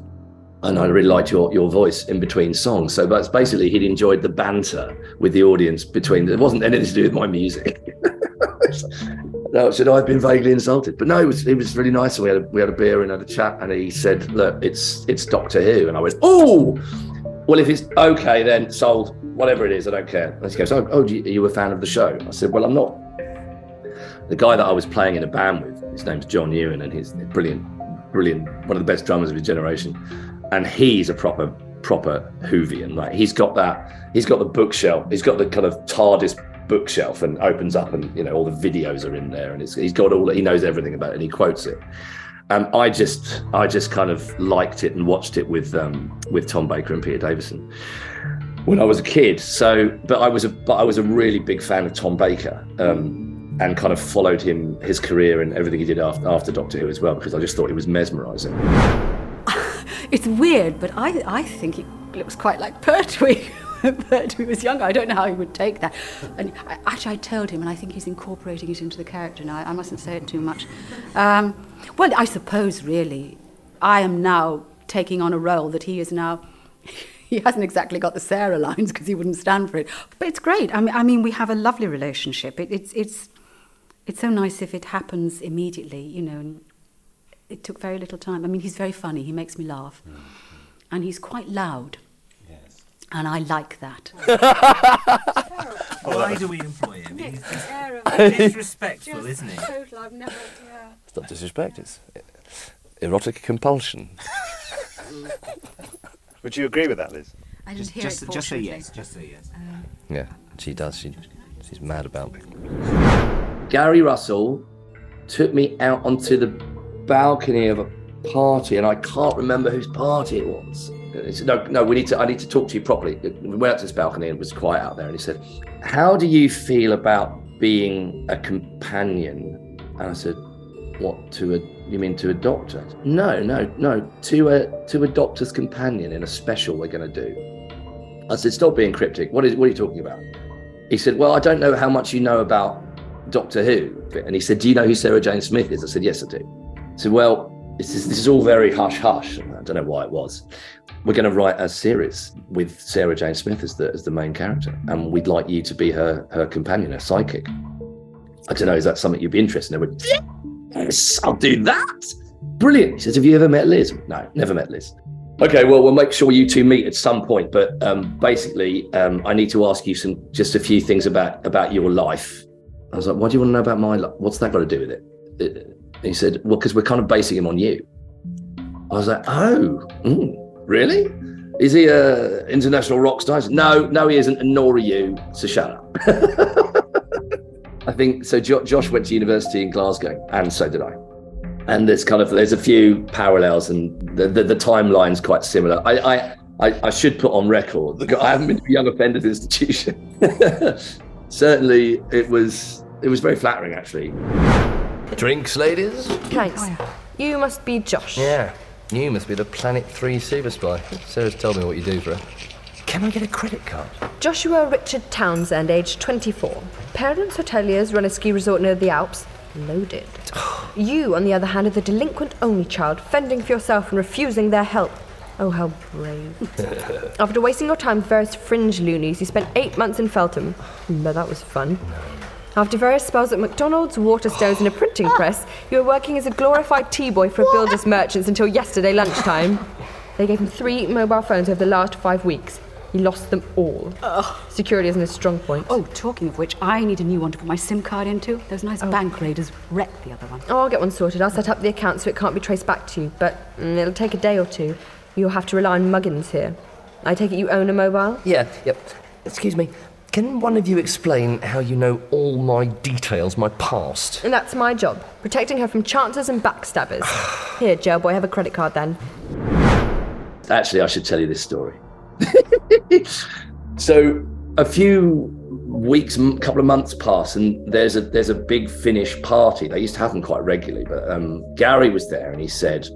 And I really liked your your voice in between songs. So that's basically he'd enjoyed the banter with the audience between. It wasn't anything to do with my music. no, said I've been vaguely insulted, but no, it was it was really nice. And We had a, we had a beer and had a chat, and he said, "Look, it's it's Doctor Who," and I went, "Oh, well, if it's okay, then sold. Whatever it is, I don't care." And he goes, "Oh, oh, you, are you a fan of the show?" I said, "Well, I'm not." The guy that I was playing in a band with, his name's John Ewan, and he's brilliant, brilliant, one of the best drummers of his generation, and he's a proper proper Whovian. Like he's got that, he's got the bookshelf, he's got the kind of TARDIS bookshelf and opens up and you know all the videos are in there and he's got all he knows everything about it and he quotes it um, I just I just kind of liked it and watched it with um, with Tom Baker and Peter Davison when I was a kid so but I was a but I was a really big fan of Tom Baker um, and kind of followed him his career and everything he did after, after Doctor Who as well because I just thought it was mesmerizing It's weird, but I, I think it looks quite like Pertwee. Pertwee was younger. I don't know how he would take that. And I, actually, I told him, and I think he's incorporating it into the character now. I, I mustn't say it too much. Um, well, I suppose, really, I am now taking on a role that he is now. He hasn't exactly got the Sarah lines because he wouldn't stand for it. But it's great. I mean, I mean we have a lovely relationship. It, it's, it's, it's so nice if it happens immediately, you know. And it took very little time. I mean, he's very funny. He makes me laugh. Mm-hmm. And he's quite loud. Yes. And I like that. Why do we employ him? He's He's disrespectful, isn't he? Total, I've never, yeah. It's not disrespect, it's uh, erotic compulsion. Would you agree with that, Liz? I didn't Just, hear just, it just say yes. Just say yes. Um, yeah, she does. She, she's mad about me. Gary Russell took me out onto the balcony of a party, and I can't remember whose party it was. He said, "No, no, we need to. I need to talk to you properly." We went out to this balcony, and it was quiet out there. And he said, "How do you feel about being a companion?" And I said, "What to a? You mean to a doctor?" No, no, no. To a to a doctor's companion in a special we're going to do. I said, "Stop being cryptic. What is? What are you talking about?" He said, "Well, I don't know how much you know about Doctor Who." And he said, "Do you know who Sarah Jane Smith is?" I said, "Yes, I do." I said, "Well, this is this is all very hush hush." I don't know why it was. We're going to write a series with Sarah Jane Smith as the as the main character, and we'd like you to be her her companion, her psychic. I don't know. Is that something you'd be interested in? "Yes, I'll do that." Brilliant. He says, "Have you ever met Liz?" No, never met Liz. Okay, well, we'll make sure you two meet at some point. But um, basically, um, I need to ask you some just a few things about about your life. I was like, "What do you want to know about my life? What's that got to do with it?" Uh, He said, "Well, because we're kind of basing him on you." I was like, "Oh, mm, really? Is he a international rock star?" Said, no, no, he isn't, and nor are you. So shut up. I think so. Jo- Josh went to university in Glasgow, and so did I. And there's kind of there's a few parallels, and the the, the timeline's quite similar. I, I I I should put on record. that I haven't been to a young offenders institution. Certainly, it was it was very flattering, actually. Drinks, ladies? Thanks. Oh, you must be Josh. Yeah. You must be the Planet 3 super spy. Sarah's told me what you do for her. Can I get a credit card? Joshua Richard Townsend, aged 24. Parents hoteliers run a ski resort near the Alps. Loaded. you, on the other hand, are the delinquent only child, fending for yourself and refusing their help. Oh, how brave. After wasting your time with various fringe loonies, you spent eight months in Feltham. But that was fun. After various spells at McDonald's, Waterstones, and a printing press, you were working as a glorified tea boy for a builder's merchants until yesterday lunchtime. They gave him three mobile phones over the last five weeks. He lost them all. Security isn't his strong point. Oh, talking of which, I need a new one to put my SIM card into. Those nice bank raiders wrecked the other one. Oh, I'll get one sorted. I'll set up the account so it can't be traced back to you, but mm, it'll take a day or two. You'll have to rely on Muggins here. I take it you own a mobile? Yeah, yep. Excuse me. Can one of you explain how you know all my details, my past? And that's my job, protecting her from chancers and backstabbers. Here, jailboy, have a credit card then. Actually, I should tell you this story. so, a few weeks, a couple of months pass, and there's a there's a big Finish party. They used to have them quite regularly, but um, Gary was there, and he said,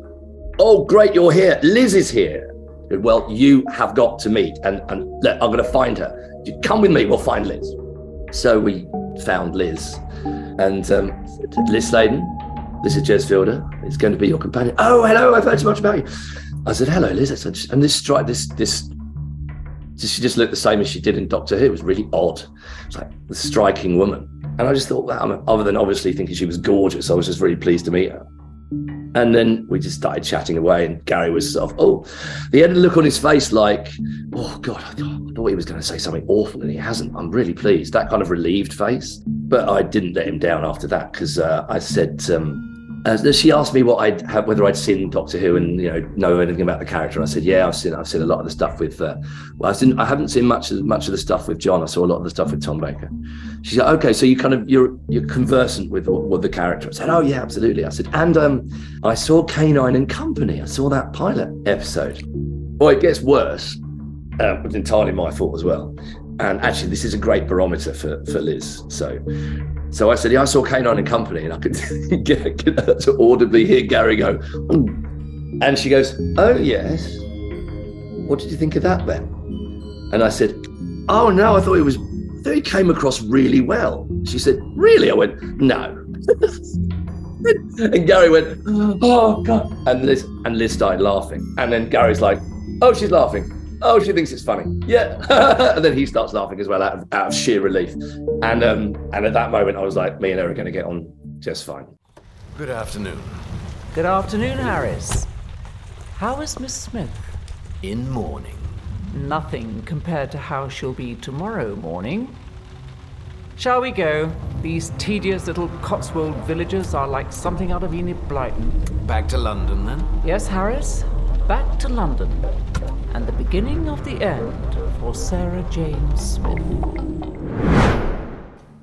"Oh, great, you're here. Liz is here." Well, you have got to meet, and and look, I'm going to find her. You come with me. We'll find Liz. So we found Liz, and um, Liz Sladen. This is Jez Fielder. It's going to be your companion. Oh, hello. I've heard so much about you. I said, hello, Liz. I said, and this strike, this, this, she just looked the same as she did in Doctor Who. It was really odd. It's like the striking woman. And I just thought, wow, other than obviously thinking she was gorgeous, I was just really pleased to meet her. And then we just started chatting away, and Gary was sort of, oh, he had a look on his face like, oh, God, I thought he was going to say something awful, and he hasn't. I'm really pleased. That kind of relieved face. But I didn't let him down after that because uh, I said, um, uh, she asked me what I'd have, whether I'd seen Doctor Who and you know know anything about the character. And I said, yeah, I've seen I've seen a lot of the stuff with. Uh, well, I've seen, I haven't seen much of much of the stuff with John. I saw a lot of the stuff with Tom Baker. She said, okay, so you kind of you're you're conversant with with the character. I said, oh yeah, absolutely. I said, and um, I saw K9 and Company. I saw that pilot episode. Well, it gets worse. Uh, it was entirely my fault as well. And actually, this is a great barometer for for Liz. So so I said, yeah, I saw K9 and Company, and I could get, get to audibly hear Gary go, "Ooh." and she goes, oh yes. What did you think of that then? And I said, oh no, I thought it was, I thought it came across really well. She said, really? I went, no. and Gary went, oh god, and Liz and Liz started laughing, and then Gary's like, oh, she's laughing. Oh, she thinks it's funny. Yeah. and then he starts laughing as well out of, out of sheer relief. And um, and at that moment, I was like, me and her are going to get on just fine. Good afternoon. Good afternoon, Harris. How is Miss Smith? In mourning. Nothing compared to how she'll be tomorrow morning. Shall we go? These tedious little Cotswold villages are like something out of Enid Blyton. Back to London, then? Yes, Harris. Back to London. And the beginning of the end for Sarah Jane Smith.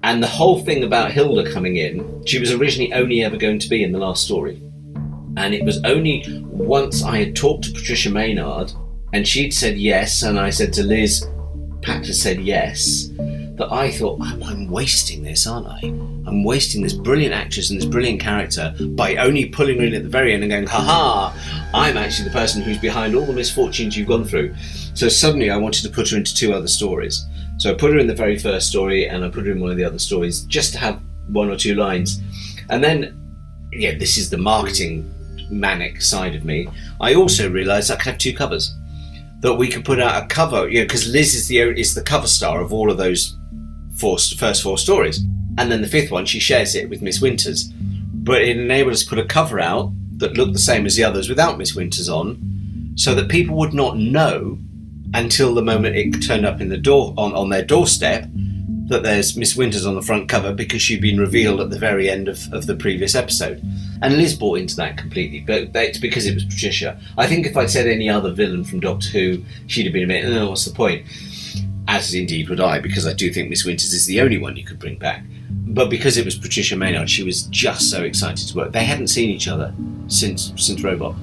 And the whole thing about Hilda coming in, she was originally only ever going to be in the last story. And it was only once I had talked to Patricia Maynard and she'd said yes, and I said to Liz, Pat has said yes, that I thought, I'm, I'm wasting this, aren't I? I'm wasting this brilliant actress and this brilliant character by only pulling her in at the very end and going, haha, I'm actually the person who's behind all the misfortunes you've gone through. So suddenly I wanted to put her into two other stories. So I put her in the very first story and I put her in one of the other stories just to have one or two lines. And then, yeah, this is the marketing manic side of me. I also realised I could have two covers. That we could put out a cover, you know, because Liz is the is the cover star of all of those four first four stories, and then the fifth one she shares it with Miss Winters. But it enabled us to put a cover out that looked the same as the others without Miss Winters on, so that people would not know until the moment it turned up in the door on, on their doorstep that there's Miss Winters on the front cover because she'd been revealed at the very end of, of the previous episode. And Liz bought into that completely, but it's because it was Patricia. I think if I'd said any other villain from Doctor Who, she'd have been a bit, oh, what's the point? As indeed would I, because I do think Miss Winters is the only one you could bring back. But because it was Patricia Maynard, she was just so excited to work. They hadn't seen each other since since Robot.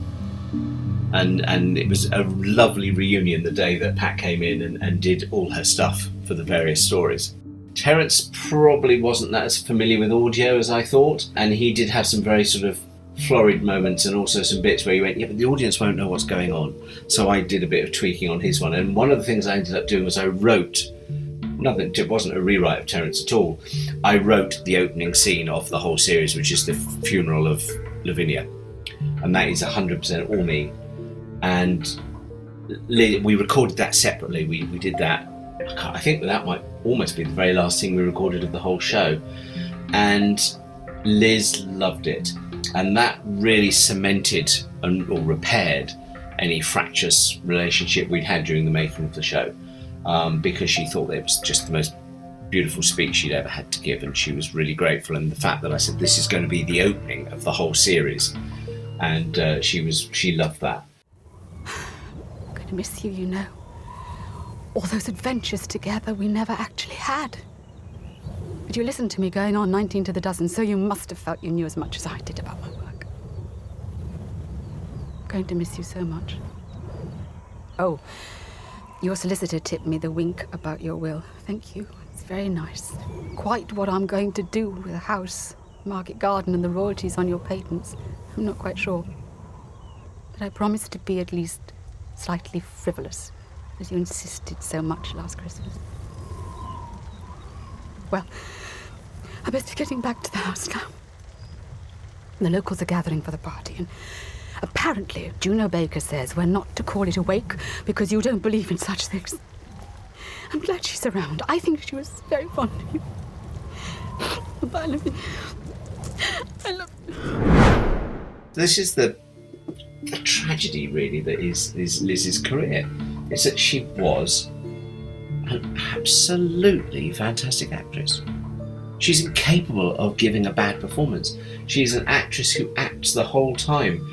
And and it was a lovely reunion the day that Pat came in and, and did all her stuff for the various stories. Terence probably wasn't that as familiar with audio as I thought, and he did have some very sort of florid moments and also some bits where you went, yeah, but the audience won't know what's going on. So I did a bit of tweaking on his one. And one of the things I ended up doing was I wrote, nothing, it wasn't a rewrite of Terence at all. I wrote the opening scene of the whole series, which is the funeral of Lavinia. And that is 100% all me. And we recorded that separately. We, we did that. I, I think that might almost be the very last thing we recorded of the whole show. And Liz loved it. And that really cemented and, or repaired any fractious relationship we'd had during the making of the show. Um, because she thought it was just the most beautiful speech she'd ever had to give. And she was really grateful. And the fact that I said, this is going to be the opening of the whole series. And uh, she was she loved that. I'm going to miss you, you know. All those adventures together we never actually had. But you listened to me going on 19 to the dozen, so you must have felt you knew as much as I did about my work. I'm going to miss you so much. Oh, your solicitor tipped me the wink about your will. Thank you. It's very nice. Quite what I'm going to do with the house, market garden, and the royalties on your patents. I'm not quite sure. But I promise to be at least slightly frivolous, as you insisted so much last Christmas. Well, I best be getting back to the house now. The locals are gathering for the party, and apparently Juno Baker says we're not to call it a wake because you don't believe in such things. I'm glad she's around. I think she was very fond of you. Bye, Livy. I love you. This is the the tragedy, really, that is, is Liz's career. Is that she was an absolutely fantastic actress. She's incapable of giving a bad performance. She's an actress who acts the whole time.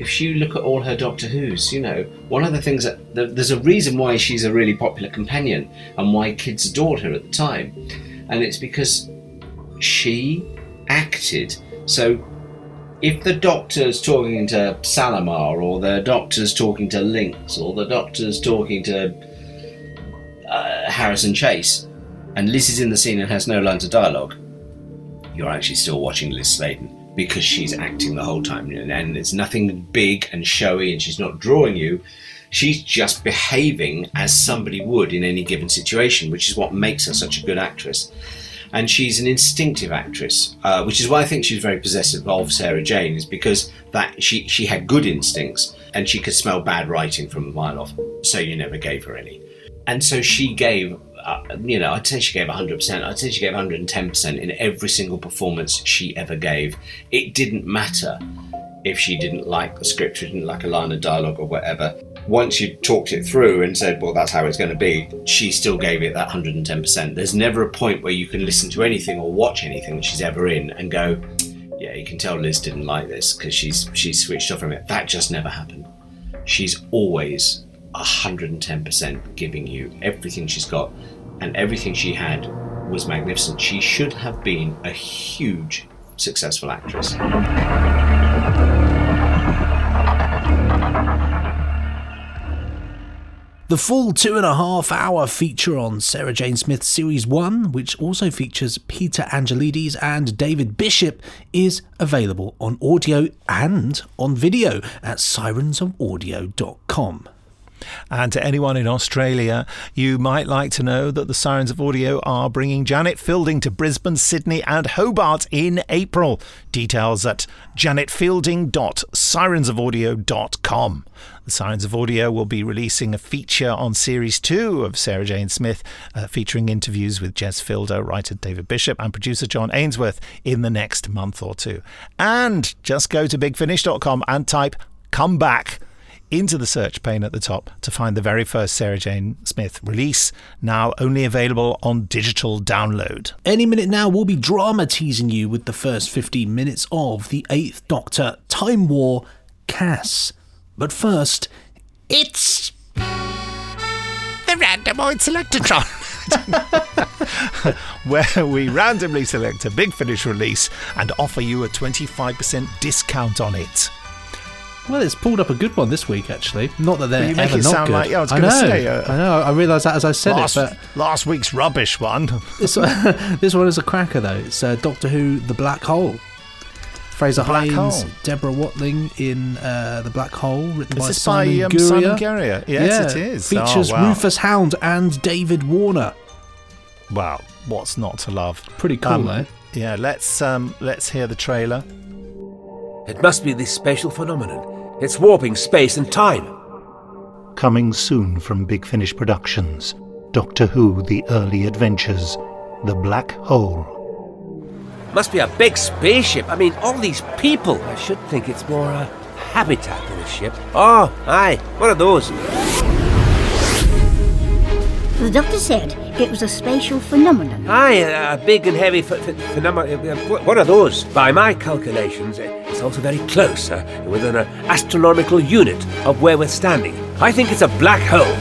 If you look at all her Doctor Who's, you know, one of the things that there's a reason why she's a really popular companion and why kids adored her at the time, and it's because she acted. So if the doctor's talking to Salamar, or the doctor's talking to Lynx, or the doctor's talking to uh, Harrison Chase, and Liz is in the scene and has no lines of dialogue, you're actually still watching Liz Sladen because she's acting the whole time, and, it's nothing big and showy, and she's not drawing you. She's just behaving as somebody would in any given situation, which is what makes her such a good actress and she's an instinctive actress, uh, which is why I think she's very possessive of Sarah Jane, is because that she she had good instincts and she could smell bad writing from a mile off, so you never gave her any, and so she gave. Uh, you know, I'd say she gave 100%. I'd say she gave 110% in every single performance she ever gave. It didn't matter if she didn't like the script, she didn't like a line of dialogue or whatever. Once you talked it through and said, well, that's how it's going to be, she still gave it that 110%. There's never a point where you can listen to anything or watch anything that she's ever in and go, yeah, you can tell Liz didn't like this because she's she's switched off from it. That just never happened. She's always 110% giving you everything she's got, and everything she had was magnificent. She should have been a huge successful actress. The full two and a half hour feature on Sarah Jane Smith Series 1, which also features Peter Anghelides and David Bishop, is available on audio and on video at sirensofaudio.com. And to anyone in Australia, you might like to know that the Sirens of Audio are bringing Janet Fielding to Brisbane, Sydney, and Hobart in April. Details at janetfielding.sirensofaudio.com. The Sirens of Audio will be releasing a feature on Series 2 of Sarah Jane Smith, uh, featuring interviews with Jez Fielder, writer David Bishop, and producer John Ainsworth in the next month or two. And just go to bigfinish.com and type come back into the search pane at the top to find the very first Sarah Jane Smith release, now only available on digital download. Any minute now, we'll be drama teasing you with the first 15 minutes of The Eighth Doctor Time War Cass. But first, it's. The randomoid selectatron. where we randomly select a Big Finish release and offer you a 25% discount on it. Well, it's pulled up a good one this week, actually. Not that they're Well, you make ever it not sound good. like- yeah, I was I gonna know, say, uh, I know. I realised that as I said last, it, but last week's rubbish one. this one, this one is a cracker though. It's uh, Doctor Who: The Black Hole. Fraser Black Hines, Hole. Deborah Watling in uh, The Black Hole, written Is by this Simon by, um, Guerrier. Simon Guerrier? Yes, yeah, it is. Oh, Features wow. Rufus Hound and David Warner. Wow, what's not to love? Pretty cool, Um, eh? Yeah, let's um, let's hear the trailer. It must be this special phenomenon. It's warping space and time. Coming soon from Big Finish Productions Doctor Who The Early Adventures The Black Hole. Must be a big spaceship. I mean, all these people. I should think it's more a habitat than a ship. Oh, aye, one of those. The doctor said it was a spatial phenomenon. Aye, a, a big and heavy ph- ph- phenomenon. Uh, uh, one of those. By my calculations, uh, it's also very close, uh, within an astronomical unit of where we're standing. I think it's a black hole.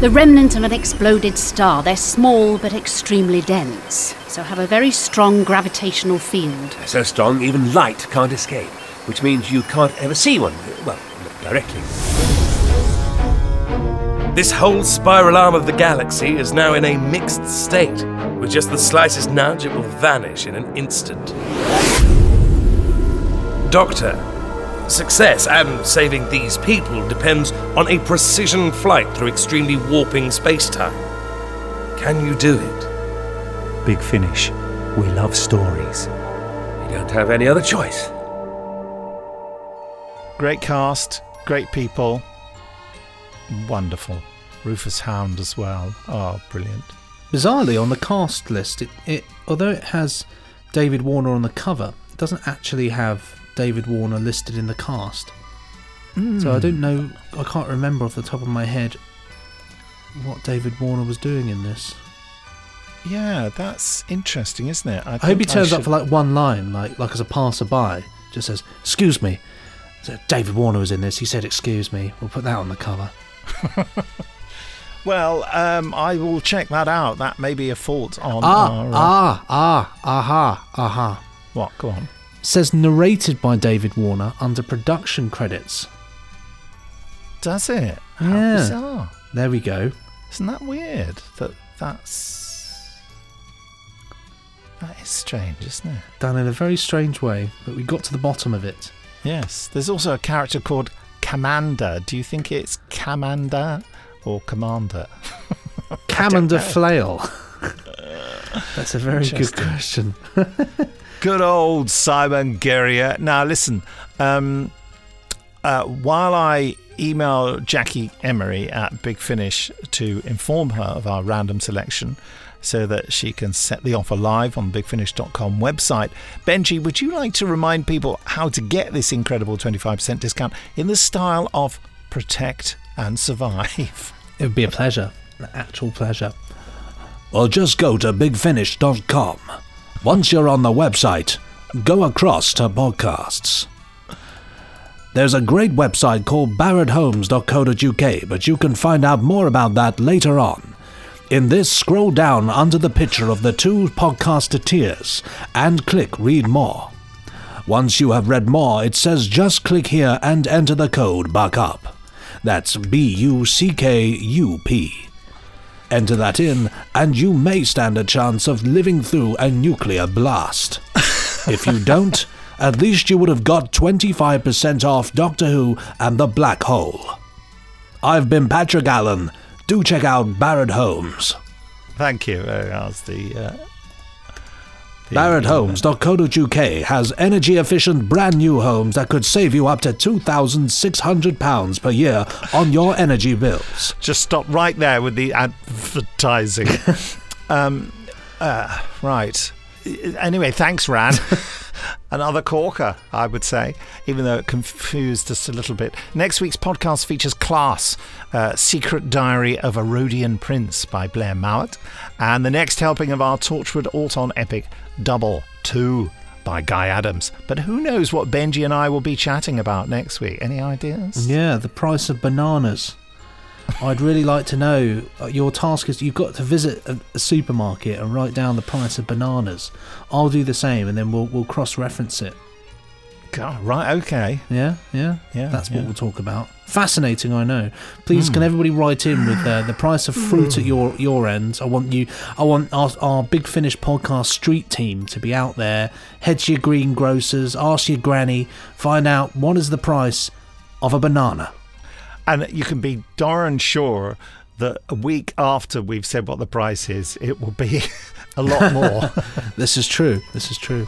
The remnant of an exploded star. They're small but extremely dense, so have a very strong gravitational field. So strong, even light can't escape, which means you can't ever see one. Well, not directly. This whole spiral arm of the galaxy is now in a mixed state. With just the slightest nudge, it will vanish in an instant. Doctor, success and saving these people depends on a precision flight through extremely warping space-time. Can you do it? Big Finish. We love stories. You don't have any other choice. Great cast, great people, wonderful. Rufus Hound as well. Oh, brilliant. Bizarrely, on the cast list, it, it although it has David Warner on the cover, it doesn't actually have David Warner listed in the cast. So I Mm. don't know. I can't remember off the top of my head what David Warner was doing in this. Yeah, that's interesting, isn't it? I, hope he turns up for like one line, like like as a passerby, just says "Excuse me." So David Warner was in this. He said "Excuse me." We'll put that on the cover. Well, um, I will check that out. That may be a fault on ah, our. uh, ah, ah, aha, aha. What? Go on. Says narrated by David Warner under production credits. Does it? How yeah. bizarre. There we go. Isn't that weird? That that's that is strange, isn't it? Done in a very strange way, but we got to the bottom of it. Yes. There's also a character called Commander. Do you think it's Commander or Commander? Commander Flail. That's a very good question. Good old Simon Guerrier. Now, listen, um, uh, while I email Jackie Emery at Big Finish to inform her of our random selection so that she can set the offer live on the bigfinish.com website, Benji, would you like to remind people how to get this incredible 25% discount in the style of protect and survive? It would be a pleasure, an actual pleasure. Or just go to bigfinish.com. Once you're on the website, go across to podcasts. There's a great website called barratthomes.co.uk, but you can find out more about that later on. In this, scroll down under the picture of the two podcaster tiers and click Read More. Once you have read more, it says just click here and enter the code BUCKUP. That's B U C K U P. Enter that in, and you may stand a chance of living through a nuclear blast. if you don't, at least you would have got 25% off Doctor Who and the Black Hole. I've been Patrick Allen. Do check out Barratt Homes. Thank you. Uh, that's the. Uh, BarrattHomes.co.uk has energy efficient brand new homes that could save you up to £2,600 per year on your energy bills. Just stop right there with the advertising. um, uh, right. Anyway, thanks, Ran. Another corker, I would say, even though it confused us a little bit. Next week's podcast features Class, uh, Secret Diary of a Rhodian Prince by Blair Mowat, and the next helping of our Torchwood Alton epic, Double Two by Guy Adams. But who knows what Benji and I will be chatting about next week? Any ideas? Yeah, the price of bananas. I'd really like to know. uh, Your task is you've got to visit a, a supermarket and write down the price of bananas. I'll do the same, and then we'll we'll cross-reference it. God, right, okay. Yeah, yeah, Yeah, That's what yeah. we'll talk about. Fascinating, I know. Please, Hmm. can everybody write in with uh, the price of fruit at your your end? I want you. I want our, our Big Finish podcast street team to be out there. Head to your greengrocers, ask your granny, find out what is the price of a banana. And you can be darn sure that a week after we've said what the price is, it will be a lot more. this is true. This is true.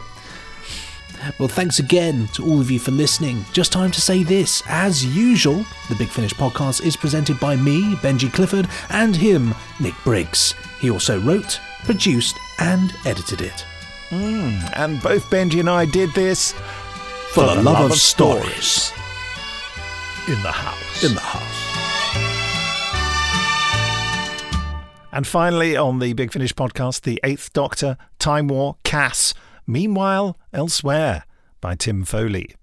Well, thanks again to all of you for listening. Just time to say this. As usual, the Big Finish podcast is presented by me, Benji Clifford, and him, Nick Briggs. He also wrote, produced, and edited it. Mm, and both Benji and I did this For the love of stories. In the house. In the house. And finally, on the Big Finish podcast, The Eighth Doctor, Time War, Cass, Meanwhile, Elsewhere by Tim Foley.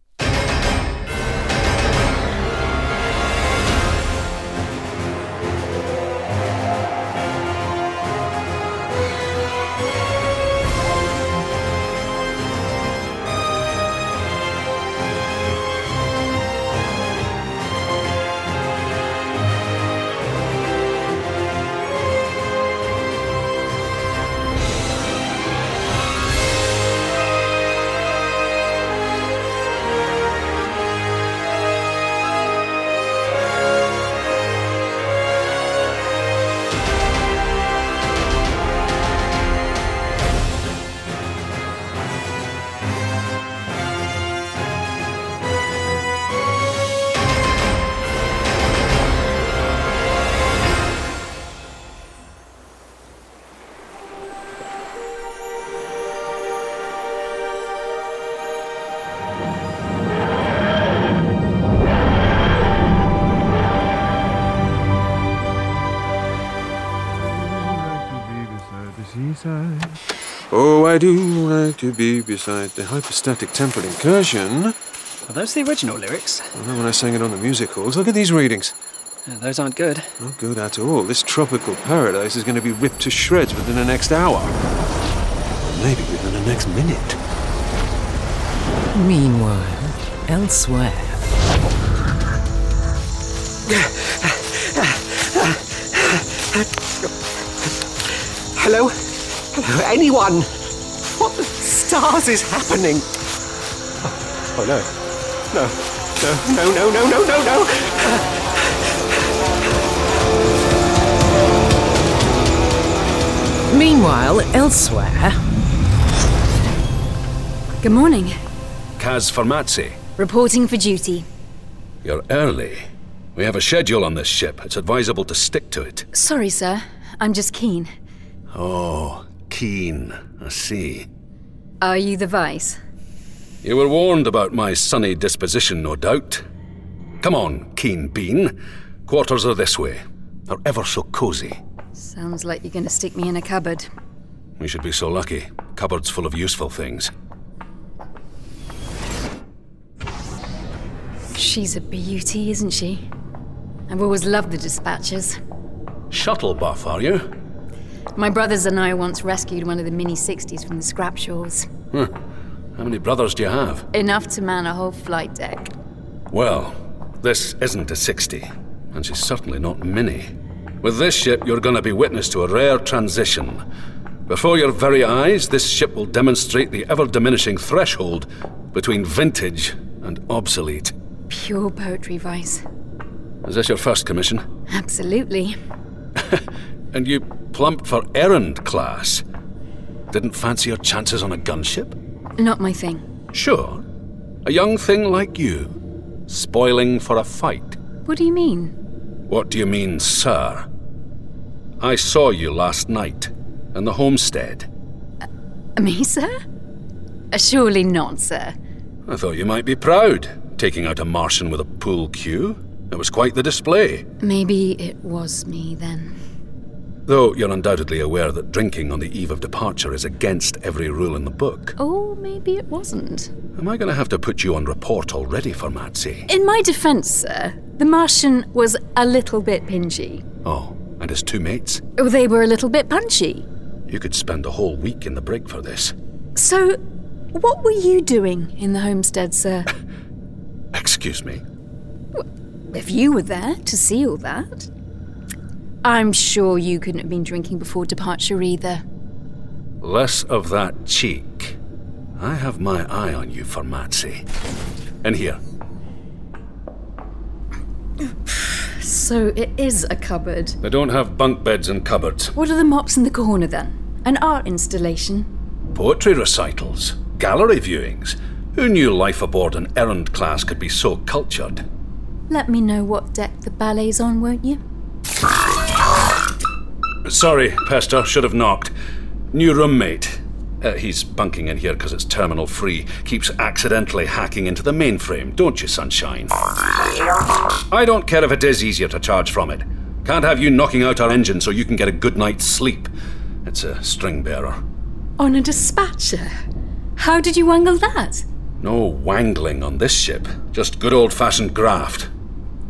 To be beside the hypostatic temporal incursion. Are those the original lyrics? I know when I sang it on the music halls. Look at these readings. Yeah, those aren't good. Not good at all. This tropical paradise is going to be ripped to shreds within the next hour. Maybe within the next minute. Meanwhile, elsewhere. Hello? Hello? Anyone? What the stars is happening? Oh, no. No. No, no, no, no, no, no, no. Meanwhile, elsewhere. Good morning. Cass Fermazzi, Reporting for duty. you're early. We have a schedule on this ship. It's advisable to stick to it. Sorry, sir. I'm just keen. Oh, keen. I see. Are you the Vice? You were warned about my sunny disposition, no doubt. Come on, Keen Bean. Quarters are this way. They're ever so cosy. Sounds like you're gonna stick me in a cupboard. We should be so lucky. Cupboards full of useful things. She's a beauty, isn't she? I've always loved the dispatchers. Shuttle buff, are you? My brothers and I once rescued one of the Mini 60s from the scrap shores. Huh. How many brothers do you have? Enough to man a whole flight deck. Well, this isn't a 60, and she's certainly not mini. With this ship, you're going to be witness to a rare transition. Before your very eyes, this ship will demonstrate the ever diminishing threshold between vintage and obsolete. Pure poetry, Vice. Is this your first commission? Absolutely. And you plumped for errand class? Didn't fancy your chances on a gunship? Not my thing. Sure. A young thing like you, spoiling for a fight. What do you mean? What do you mean, sir? I saw you last night in the homestead. Me, sir? Uh, surely not, sir. I thought you might be proud, taking out a Martian with a pool cue. It was quite the display. Maybe it was me then. Though you're undoubtedly aware that drinking on the eve of departure is against every rule in the book. Oh, maybe it wasn't. Am I going to have to put you on report already Fermazzi? In my defense, sir, the Martian was a little bit pingy. Oh, and his two mates? Oh, they were a little bit punchy. You could spend a whole week in the brig for this. So, What were you doing in the homestead, sir? Excuse me. If you were there to see all that, I'm sure you couldn't have been drinking before departure either. Less of that cheek. I have my eye on you, Fermazzi. And here. So it is a cupboard. They don't have bunk beds and cupboards. What are the mops in the corner then? An art installation? Poetry recitals, gallery viewings. Who knew life aboard an errand class could be so cultured? Let me know what deck the ballet's on, won't you? Sorry, Pester, should have knocked. New roommate. Uh, he's bunking in here because it's terminal free. Keeps accidentally hacking into the mainframe, don't you, Sunshine? I don't care if it is easier to charge from it. Can't have you knocking out our engine so you can get a good night's sleep. It's a string bearer. On a dispatcher? How did you wangle that? No wangling on this ship. Just good old fashioned graft.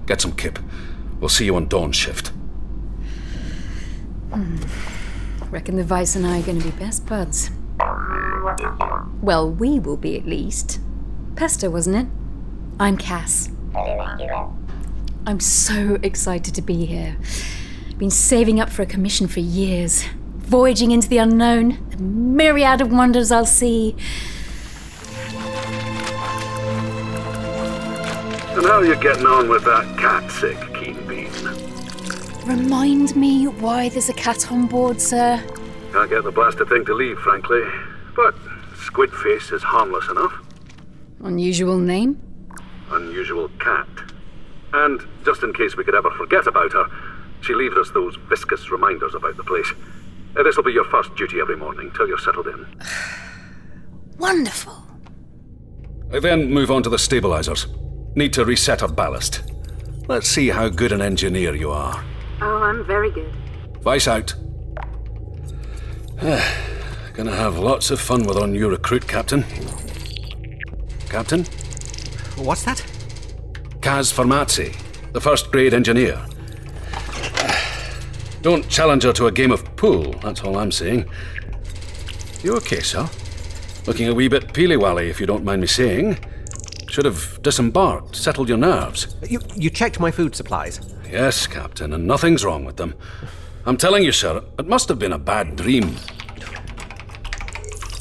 Get some kip. We'll see you on dawn shift. Hmm. Reckon the Vice and I are going to be best buds. Well, we will be at least. Pester, wasn't it? I'm Cass. I'm so excited to be here. Been saving up for a commission for years, voyaging into the unknown, the myriad of wonders I'll see. And how are you getting on with that cat sick? Remind me why there's a cat on board, sir. Can't get the blasted thing to leave, frankly. But Squidface is harmless enough. Unusual name? Unusual cat. And just in case we could ever forget about her, she leaves us those viscous reminders about the place. Uh, This'll be your first duty every morning till you're settled in. Wonderful. I then move on to the stabilizers. Need to reset our ballast. Let's see how good an engineer you are. Oh, I'm very good. Vice out. Ah, gonna have lots of fun with our new recruit, Captain. Captain? What's that? Cass Fermazzi, the first grade engineer. Don't challenge her to a game of pool, that's all I'm saying. You okay, sir? Looking a wee bit peely-wally, if you don't mind me saying. Should have disembarked, settled your nerves. You, you checked my food supplies? Yes, Captain, and nothing's wrong with them. I'm telling you, sir, it must have been a bad dream.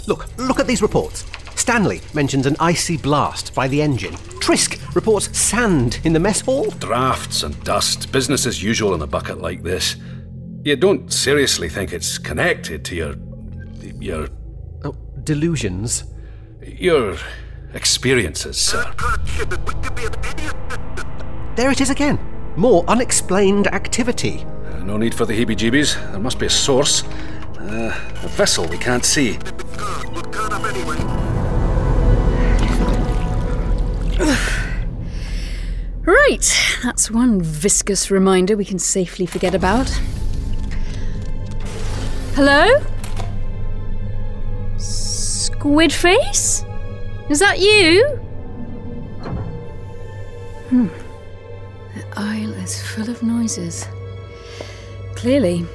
Look, look at these reports. Stanley mentions an icy blast by the engine. Trisk reports sand in the mess hall. Drafts and dust, business as usual in a bucket like this. You don't seriously think it's connected to your. your. Oh, delusions? your experiences, sir. There it is again. More unexplained activity. Uh, no need for the heebie jeebies. There must be a source. Uh, a vessel we can't see. Right, that's one viscous reminder we can safely forget about. Hello? Squidface? Is that you? Hmm. The isle is full of noises. Clearly.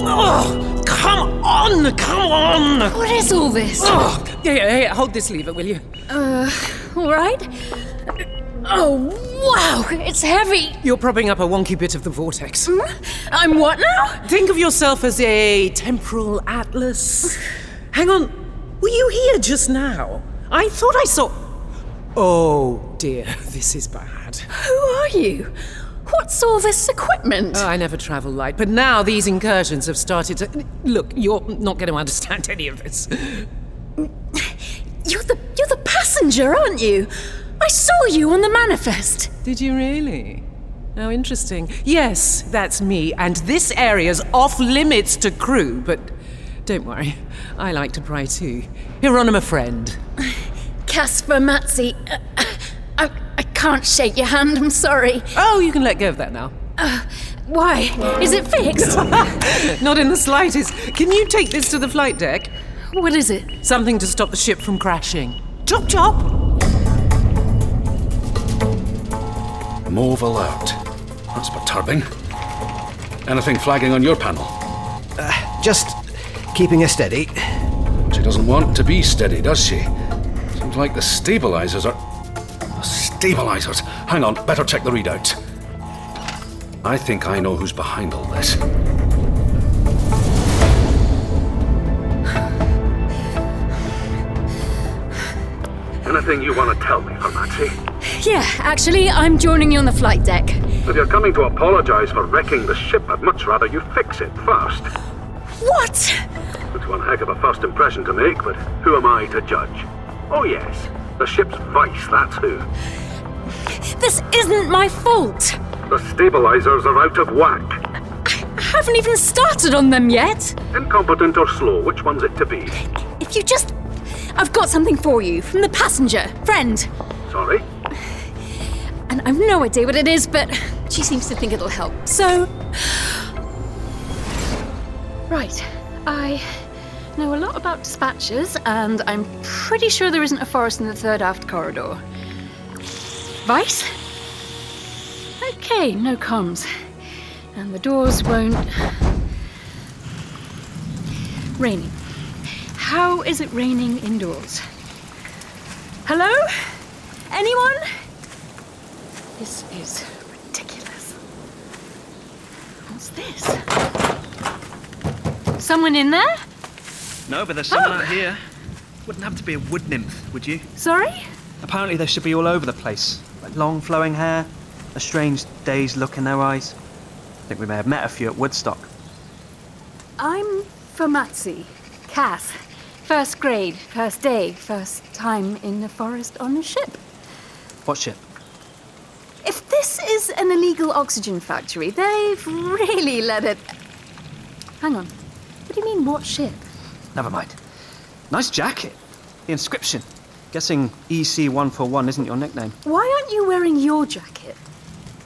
Oh, come on! Come on! What is all this? Oh, yeah, yeah, yeah, hold this lever, will you? Uh, all right. Oh, wow, it's heavy. You're propping up a wonky bit of the vortex. Hmm? I'm what now? Think of yourself as a temporal atlas. Hang on, were you here just now? I thought I saw. Oh dear, this is bad. Who are you? What's all this equipment? Oh, I never travel light, but now these incursions have started to. Look, you're not going to understand any of this. You're the you're the passenger, aren't you? I saw you on the manifest. Did you really? How interesting. Yes, that's me, and this area's off limits to crew, but don't worry, I like to pry too. Hieronyma friend. Cass Fermazzi, uh, I, I can't shake your hand, I'm sorry. Oh, you can let go of that now. Uh, why? Is it fixed? Not in the slightest. Can you take this to the flight deck? What is it? Something to stop the ship from crashing. Chop chop! Move alert. That's perturbing. Anything flagging on your panel? Just keeping her steady. She doesn't want to be steady, does she? Seems like the stabilizers are. The stabilizers! Hang on, better check the readouts. I think I know who's behind all this. Anything you want to tell me, Fermazzi? Yeah, actually, I'm joining you on the flight deck. If you're coming to apologize for wrecking the ship, I'd much rather you fix it first. What? It's one heck of a first impression to make, but who am I to judge? Oh, yes, the ship's vice, that's who. This isn't my fault. The stabilizers are out of whack. I haven't even started on them yet. Incompetent or slow, which one's it to be? If you just. I've got something for you from the passenger, friend. Sorry? And I've no idea what it is, but she seems to think it'll help. So. Right. I know a lot about dispatches, and I'm pretty sure there isn't a forest in the third aft corridor. Vice? Okay, no comms. And the doors won't. Raining. How is it raining indoors? Hello? Anyone? This is ridiculous. What's this? Someone in there? No, but there's someone Oh. out here. Wouldn't have to be a wood nymph, would you? Sorry? Apparently they should be all over the place. Like long flowing hair, a strange dazed look in their eyes. I think we may have met a few at Woodstock. I'm Fermazzi. Cass. First grade, first day, first time in the forest on a ship. What ship? If this is an illegal oxygen factory, they've really let it. Hang on. What do you mean, what ship? Never mind. Nice jacket. The inscription. Guessing EC141 isn't your nickname. Why aren't you wearing your jacket?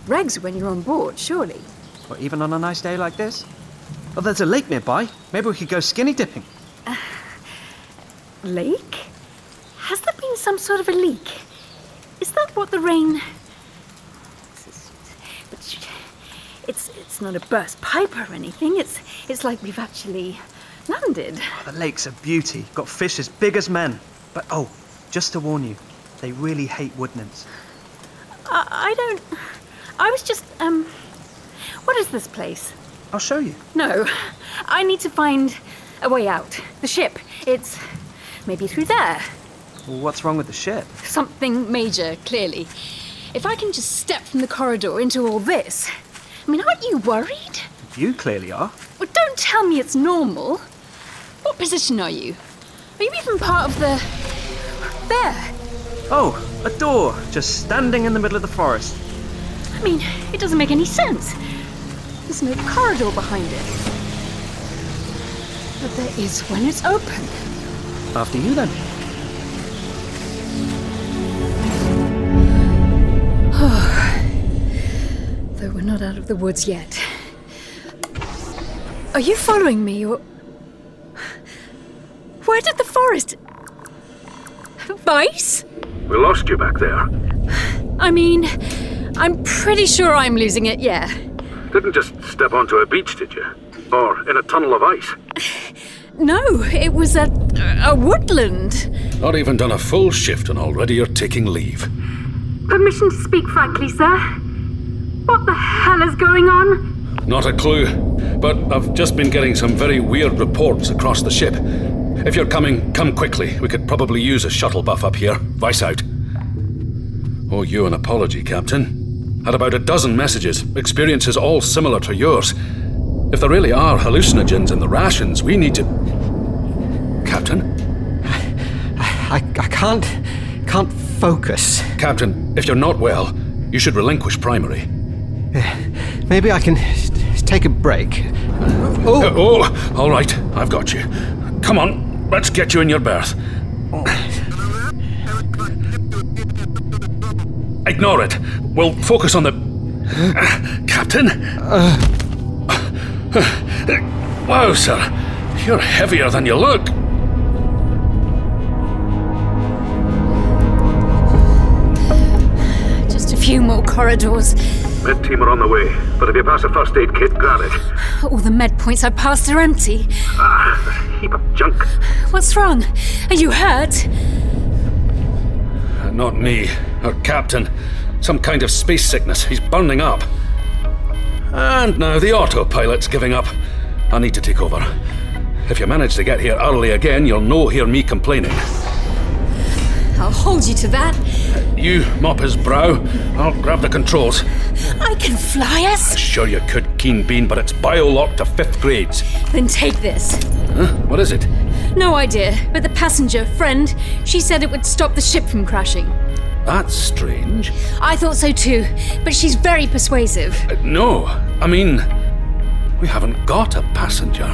Regs when you're on board, surely. Or even on a nice day like this? Well, there's a lake nearby. Maybe we could go skinny dipping. Uh, lake? Has there been some sort of a leak? Is that what the rain. But It's, it's not a burst pipe or anything. It's, it's like we've actually landed. Oh, the lake's a beauty. Got fish as big as men. But oh, just to warn you, they really hate wood nymphs. I, I don't. I was just, um. What is this place? I'll show you. No. I need to find a way out. The ship. It's maybe through there. Well, what's wrong with the ship? Something major, clearly. If I can just step from the corridor into all this. I mean, aren't you worried? You clearly are. Well, don't tell me it's normal. What position are you? Are you even part of the. There. Oh, a door, just standing in the middle of the forest. I mean, it doesn't make any sense. There's no corridor behind it. But there is when it's open. After you then. We're not out of the woods yet. Are you following me or. Where did the forest. Vice? We lost you back there. I mean, I'm pretty sure I'm losing it, yeah. Didn't just step onto a beach, did you? Or in a tunnel of ice? No, it was a. a woodland. Not even done a full shift and already you're taking leave. Permission to speak frankly, sir. What the hell is going on? Not a clue. But I've just been getting some very weird reports across the ship. If you're coming, come quickly. We could probably use a shuttle buff up here. Vice out. Oh, you an apology, Captain. Had about a dozen messages, experiences all similar to yours. If there really are hallucinogens in the rations, we need to. Captain? I, I can't. can't focus. Captain, if you're not well, you should relinquish primary. Maybe I can s- take a break. Oh! oh, all right, I've got you. Come on, let's get you in your berth. Ignore it. We'll focus on the. Captain? wow, sir. You're heavier than you look. Just a few more corridors. Med team are on the way, but if you pass a first aid kit, grab it. All the med points I passed are empty. Ah, heap of junk. What's wrong? Are you hurt? Uh, Not me. Our captain. Some kind of space sickness. He's burning up. And now the autopilot's giving up. I need to take over. If you manage to get here early again, you'll no hear me complaining. I'll hold you to that. You mop his brow. I'll grab the controls. I can fly us. Sure you could, Keen Bean, but it's bio-locked to fifth grades. Then take this. Huh? What is it? No idea, but the passenger, friend, she said it would stop the ship from crashing. That's strange. I thought so too, but she's very persuasive. Uh, no, I mean, we haven't got a passenger.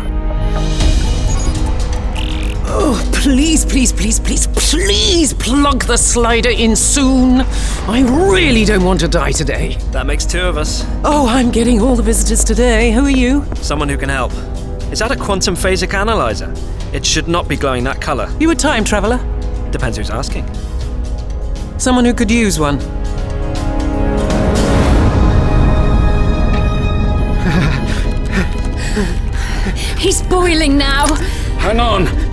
Oh, please, please, please, please, please plug the slider in soon. I really don't want to die today. That makes two of us. Oh, I'm getting all the visitors today. Who are you? Someone who can help. Is that a quantum phasic analyzer? It should not be glowing that colour. You a time traveller? Depends who's asking. Someone who could use one. He's boiling now. Hang on.